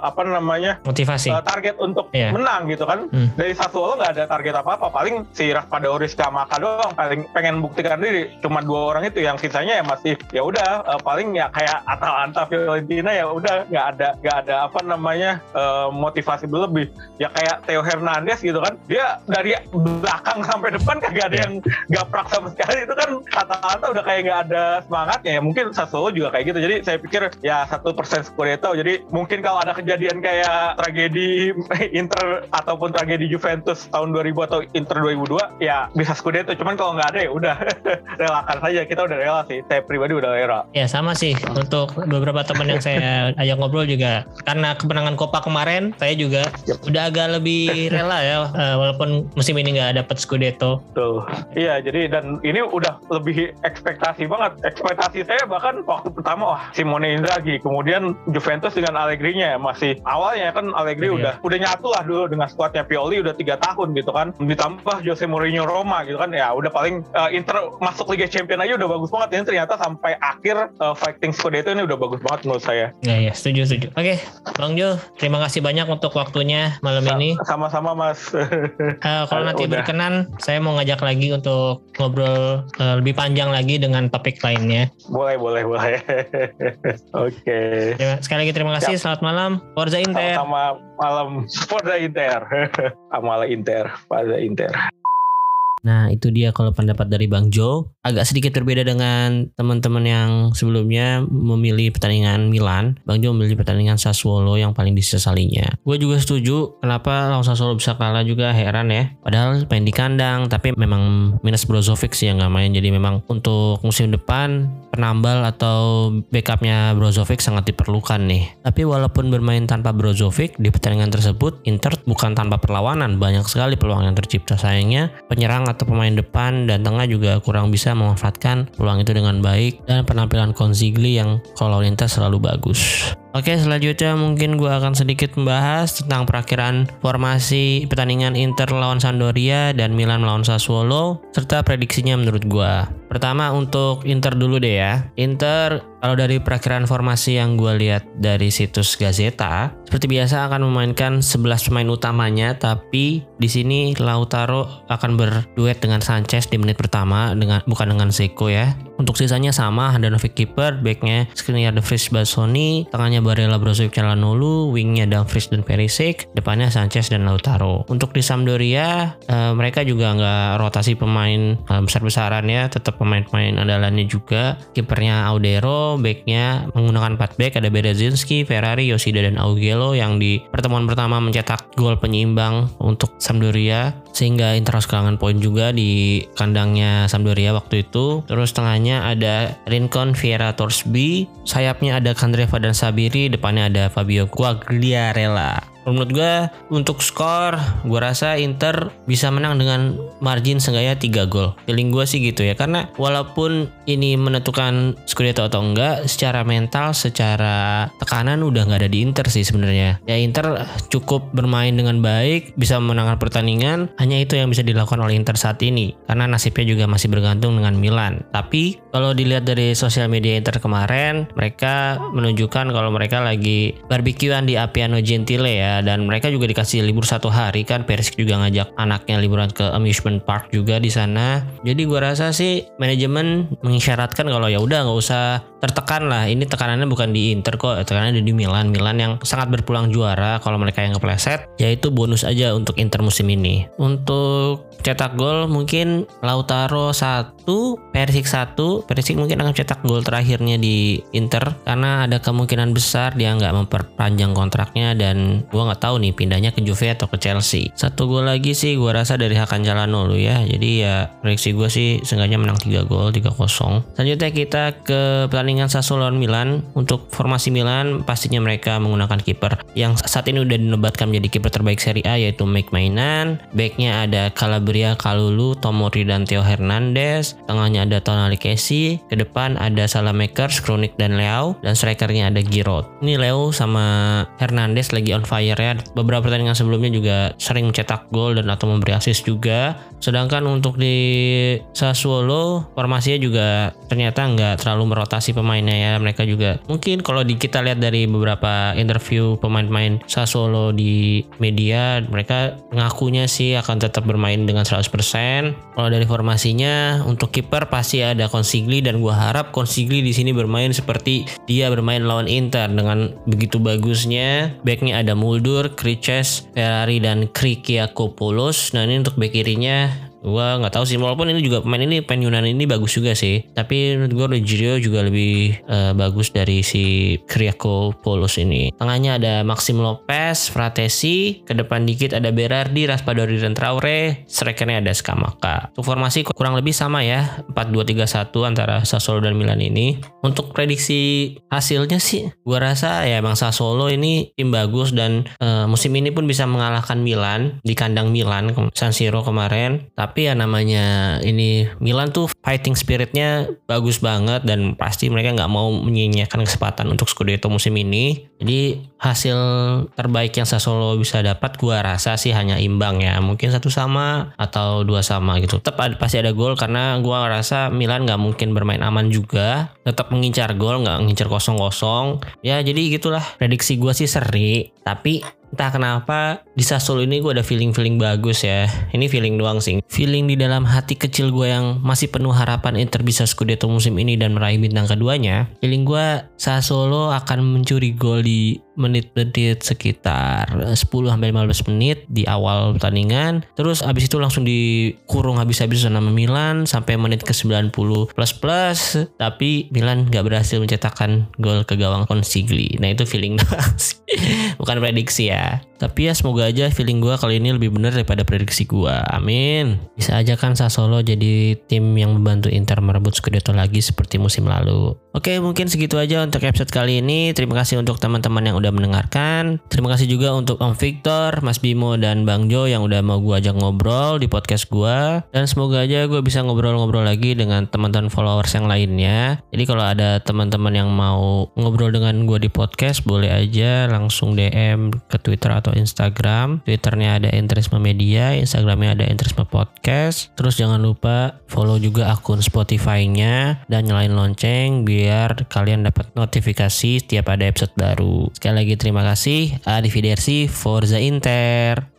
apa namanya motivasi uh, target untuk yeah. menang gitu kan. Hmm. Dari Sassuolo nggak ada target apa-apa. Paling si Raspadori Kamaka doang paling pengen buktikan diri. Cuma dua orang itu yang sisanya ya masih ya udah uh, paling ya kayak Atalanta Fiorentina ya udah nggak ada nggak ada apa namanya uh, motivasi berlebih. Ya kayak Theo Hernandez gitu kan dia dari belakang sampai depan kagak ada yang gaprak sama sekali. Itu kan Atalanta udah kayak nggak ada semangatnya. Ya mungkin Sassuolo juga kayak gitu. Jadi saya pikir ya satu persen Scudetto jadi mungkin kalau ada kejadian kayak tragedi Inter ataupun tragedi Juventus tahun 2000 atau Inter 2002 ya bisa Scudetto. Cuman kalau nggak ada ya udah. Relakan saja. Kita udah rela sih. Saya pribadi udah rela. Ya sama sih. Untuk beberapa teman yang saya ajak ngobrol juga. Karena kemenangan Copa kemarin saya juga yep. udah agak lebih rela ya uh, walaupun musim ini nggak dapet Scudetto. Tuh iya jadi dan ini udah lebih ekspektasi banget. Ekspektasi saya bahkan waktu pertama wah Simone Inzaghi. Kemudian Juventus dengan Allegri-nya masih awalnya kan Allegri iya. udah udah nyatu lah dulu dengan skuadnya Pioli udah tiga tahun gitu kan. Ditambah Jose Mourinho Roma gitu kan. Ya udah paling uh, Inter masuk Liga Champions aja udah bagus banget. Ini ternyata sampai akhir uh, fighting Scudetto ini udah bagus banget menurut saya. Ya ya setuju setuju oke Bang Jo terima kasih banyak untuk waktunya malam Sa ini sama-sama Mas. Uh, kalau nanti udah. berkenan saya mau ngajak lagi untuk ngobrol uh, lebih panjang lagi dengan topik lainnya. Boleh boleh boleh. Oke. Okay. sekali lagi terima kasih Siap. selamat malam. Forza Inter. Sama malam. Forza Inter. Amala Inter. Forza Inter Nah itu dia kalau pendapat dari Bang Jo agak sedikit berbeda dengan teman-teman yang sebelumnya memilih pertandingan Milan. Bang Jo memilih pertandingan Sassuolo yang paling disesalinya. Gue juga setuju kenapa lawan Sassuolo bisa kalah juga heran ya. Padahal main di kandang tapi memang minus Brozovic sih yang nggak main. Jadi memang untuk musim depan penambal atau backupnya Brozovic sangat diperlukan nih. Tapi walaupun bermain tanpa Brozovic di pertandingan tersebut Inter bukan tanpa perlawanan. Banyak sekali peluang yang tercipta. Sayangnya penyerang atau pemain depan dan tengah juga kurang bisa memanfaatkan peluang itu dengan baik dan penampilan Konzigli yang kalau lintas selalu bagus. Oke selanjutnya mungkin gue akan sedikit membahas tentang perakhiran formasi pertandingan Inter lawan Sampdoria dan Milan melawan Sassuolo serta prediksinya menurut gue. Pertama untuk Inter dulu deh ya. Inter kalau dari perakhiran formasi yang gue lihat dari situs Gazeta, seperti biasa akan memainkan 11 pemain utamanya, tapi di sini Lautaro akan berduet dengan Sanchez di menit pertama dengan bukan dengan Zeko ya. Untuk sisanya sama, Handanovic keeper, backnya Skriniar De Vries Basoni, tengahnya Barella Brozovic Calhanoglu, wingnya Dumfries dan Perisic, depannya Sanchez dan Lautaro. Untuk di Sampdoria, eh, mereka juga nggak rotasi pemain eh, besar-besaran ya, tetap pemain-pemain andalannya juga. Kipernya Audero, backnya menggunakan 4 back ada Berezinski, Ferrari, Yoshida dan Augello yang di pertemuan pertama mencetak gol penyeimbang untuk Sampdoria sehingga Inter harus kehilangan poin juga di kandangnya Sampdoria waktu itu. Terus tengahnya ada Rincon Vieira Torsby, sayapnya ada Kandreva dan Sabiri, depannya ada Fabio Quagliarella menurut gue untuk skor gue rasa Inter bisa menang dengan margin seenggaknya 3 gol. Feeling gue sih gitu ya karena walaupun ini menentukan Scudetto atau enggak secara mental secara tekanan udah nggak ada di Inter sih sebenarnya. Ya Inter cukup bermain dengan baik bisa memenangkan pertandingan hanya itu yang bisa dilakukan oleh Inter saat ini karena nasibnya juga masih bergantung dengan Milan. Tapi kalau dilihat dari sosial media Inter kemarin mereka menunjukkan kalau mereka lagi barbekyuan di Appiano Gentile ya dan mereka juga dikasih libur satu hari kan. Persik juga ngajak anaknya liburan ke amusement park juga di sana. Jadi gue rasa sih manajemen mengisyaratkan kalau ya udah nggak usah tertekan lah. Ini tekanannya bukan di Inter kok, tekanannya di Milan. Milan yang sangat berpulang juara kalau mereka yang kepleset, yaitu bonus aja untuk Inter musim ini. Untuk cetak gol mungkin Lautaro satu, Persik satu, Persik mungkin akan cetak gol terakhirnya di Inter karena ada kemungkinan besar dia nggak memperpanjang kontraknya dan gua nggak tahu nih pindahnya ke Juve atau ke Chelsea. Satu gol lagi sih gua rasa dari Hakan Jalano lu ya. Jadi ya prediksi gue sih seenggaknya menang 3 gol 3-0. Selanjutnya kita ke pertandingan Sassuolo lawan Milan. Untuk formasi Milan pastinya mereka menggunakan kiper yang saat ini udah dinobatkan menjadi kiper terbaik Serie A yaitu Mike Mainan. Backnya ada Calabria, Kalulu, Tomori dan Theo Hernandez. Tengahnya ada Tonali Kesi. Ke depan ada Salamakers, Kronik dan Leo. Dan strikernya ada Giroud. Ini Leo sama Hernandez lagi on fire ya. Beberapa pertandingan sebelumnya juga sering mencetak gol dan atau memberi assist juga. Sedangkan untuk di Sassuolo formasinya juga ternyata nggak terlalu merotasi pemainnya ya. Mereka juga mungkin kalau di kita lihat dari beberapa interview pemain-pemain Sassuolo di media, mereka ngakunya sih akan tetap bermain dengan 100%. Kalau dari formasinya untuk kiper pasti ada Consigli dan gua harap Consigli di sini bermain seperti dia bermain lawan Inter dengan begitu bagusnya. Backnya ada Muldur, Kriches, Ferrari dan Krikiakopoulos. Nah ini untuk back kirinya Gua nggak tahu sih walaupun ini juga pemain ini pemain Yunani ini bagus juga sih. Tapi menurut gue Rogerio juga lebih uh, bagus dari si Kriako Polos ini. Tengahnya ada Maxim Lopez, Fratesi, ke depan dikit ada Berardi, Raspadori dan Traore, strikernya ada Skamaka. Untuk formasi kurang lebih sama ya, 4-2-3-1 antara Sassuolo dan Milan ini. Untuk prediksi hasilnya sih gua rasa ya emang Sassuolo ini tim bagus dan uh, musim ini pun bisa mengalahkan Milan di kandang Milan San Siro kemarin. Tapi tapi ya namanya ini Milan tuh fighting spiritnya bagus banget dan pasti mereka nggak mau menyia-nyiakan kesempatan untuk Scudetto musim ini. Jadi hasil terbaik yang Sassuolo bisa dapat gua rasa sih hanya imbang ya. Mungkin satu sama atau dua sama gitu. Tetap ada, pasti ada gol karena gua rasa Milan nggak mungkin bermain aman juga. Tetap mengincar gol nggak mengincar kosong kosong ya jadi gitulah prediksi gua sih seri. Tapi entah kenapa di Sassuolo ini gue ada feeling-feeling bagus ya. Ini feeling doang sih. Feeling di dalam hati kecil gue yang masih penuh harapan Inter bisa Scudetto musim ini dan meraih bintang keduanya. Feeling gue Sassuolo akan mencuri gol di menit-menit sekitar 10 sampai 15 menit di awal pertandingan. Terus abis itu langsung dikurung habis-habis sama Milan sampai menit ke 90 plus plus. Tapi Milan gak berhasil mencetakkan gol ke gawang Consigli. Nah itu feeling. Bukan prediksi ya. Tapi ya semoga aja feeling gue kali ini lebih benar daripada prediksi gue. Amin. Bisa aja kan Sassuolo jadi tim yang membantu Inter merebut Scudetto lagi seperti musim lalu. Oke mungkin segitu aja untuk episode kali ini. Terima kasih untuk teman-teman yang udah mendengarkan. Terima kasih juga untuk Om Victor, Mas Bimo, dan Bang Jo yang udah mau gue ajak ngobrol di podcast gue. Dan semoga aja gue bisa ngobrol-ngobrol lagi dengan teman-teman followers yang lainnya. Jadi kalau ada teman-teman yang mau ngobrol dengan gue di podcast boleh aja langsung DM ke Twitter atau Instagram. Twitternya ada Interisme Media, Instagramnya ada Interisme Podcast. Terus jangan lupa follow juga akun Spotify-nya dan nyalain lonceng biar kalian dapat notifikasi setiap ada episode baru. Sekali lagi terima kasih. Arrivederci, Forza Inter.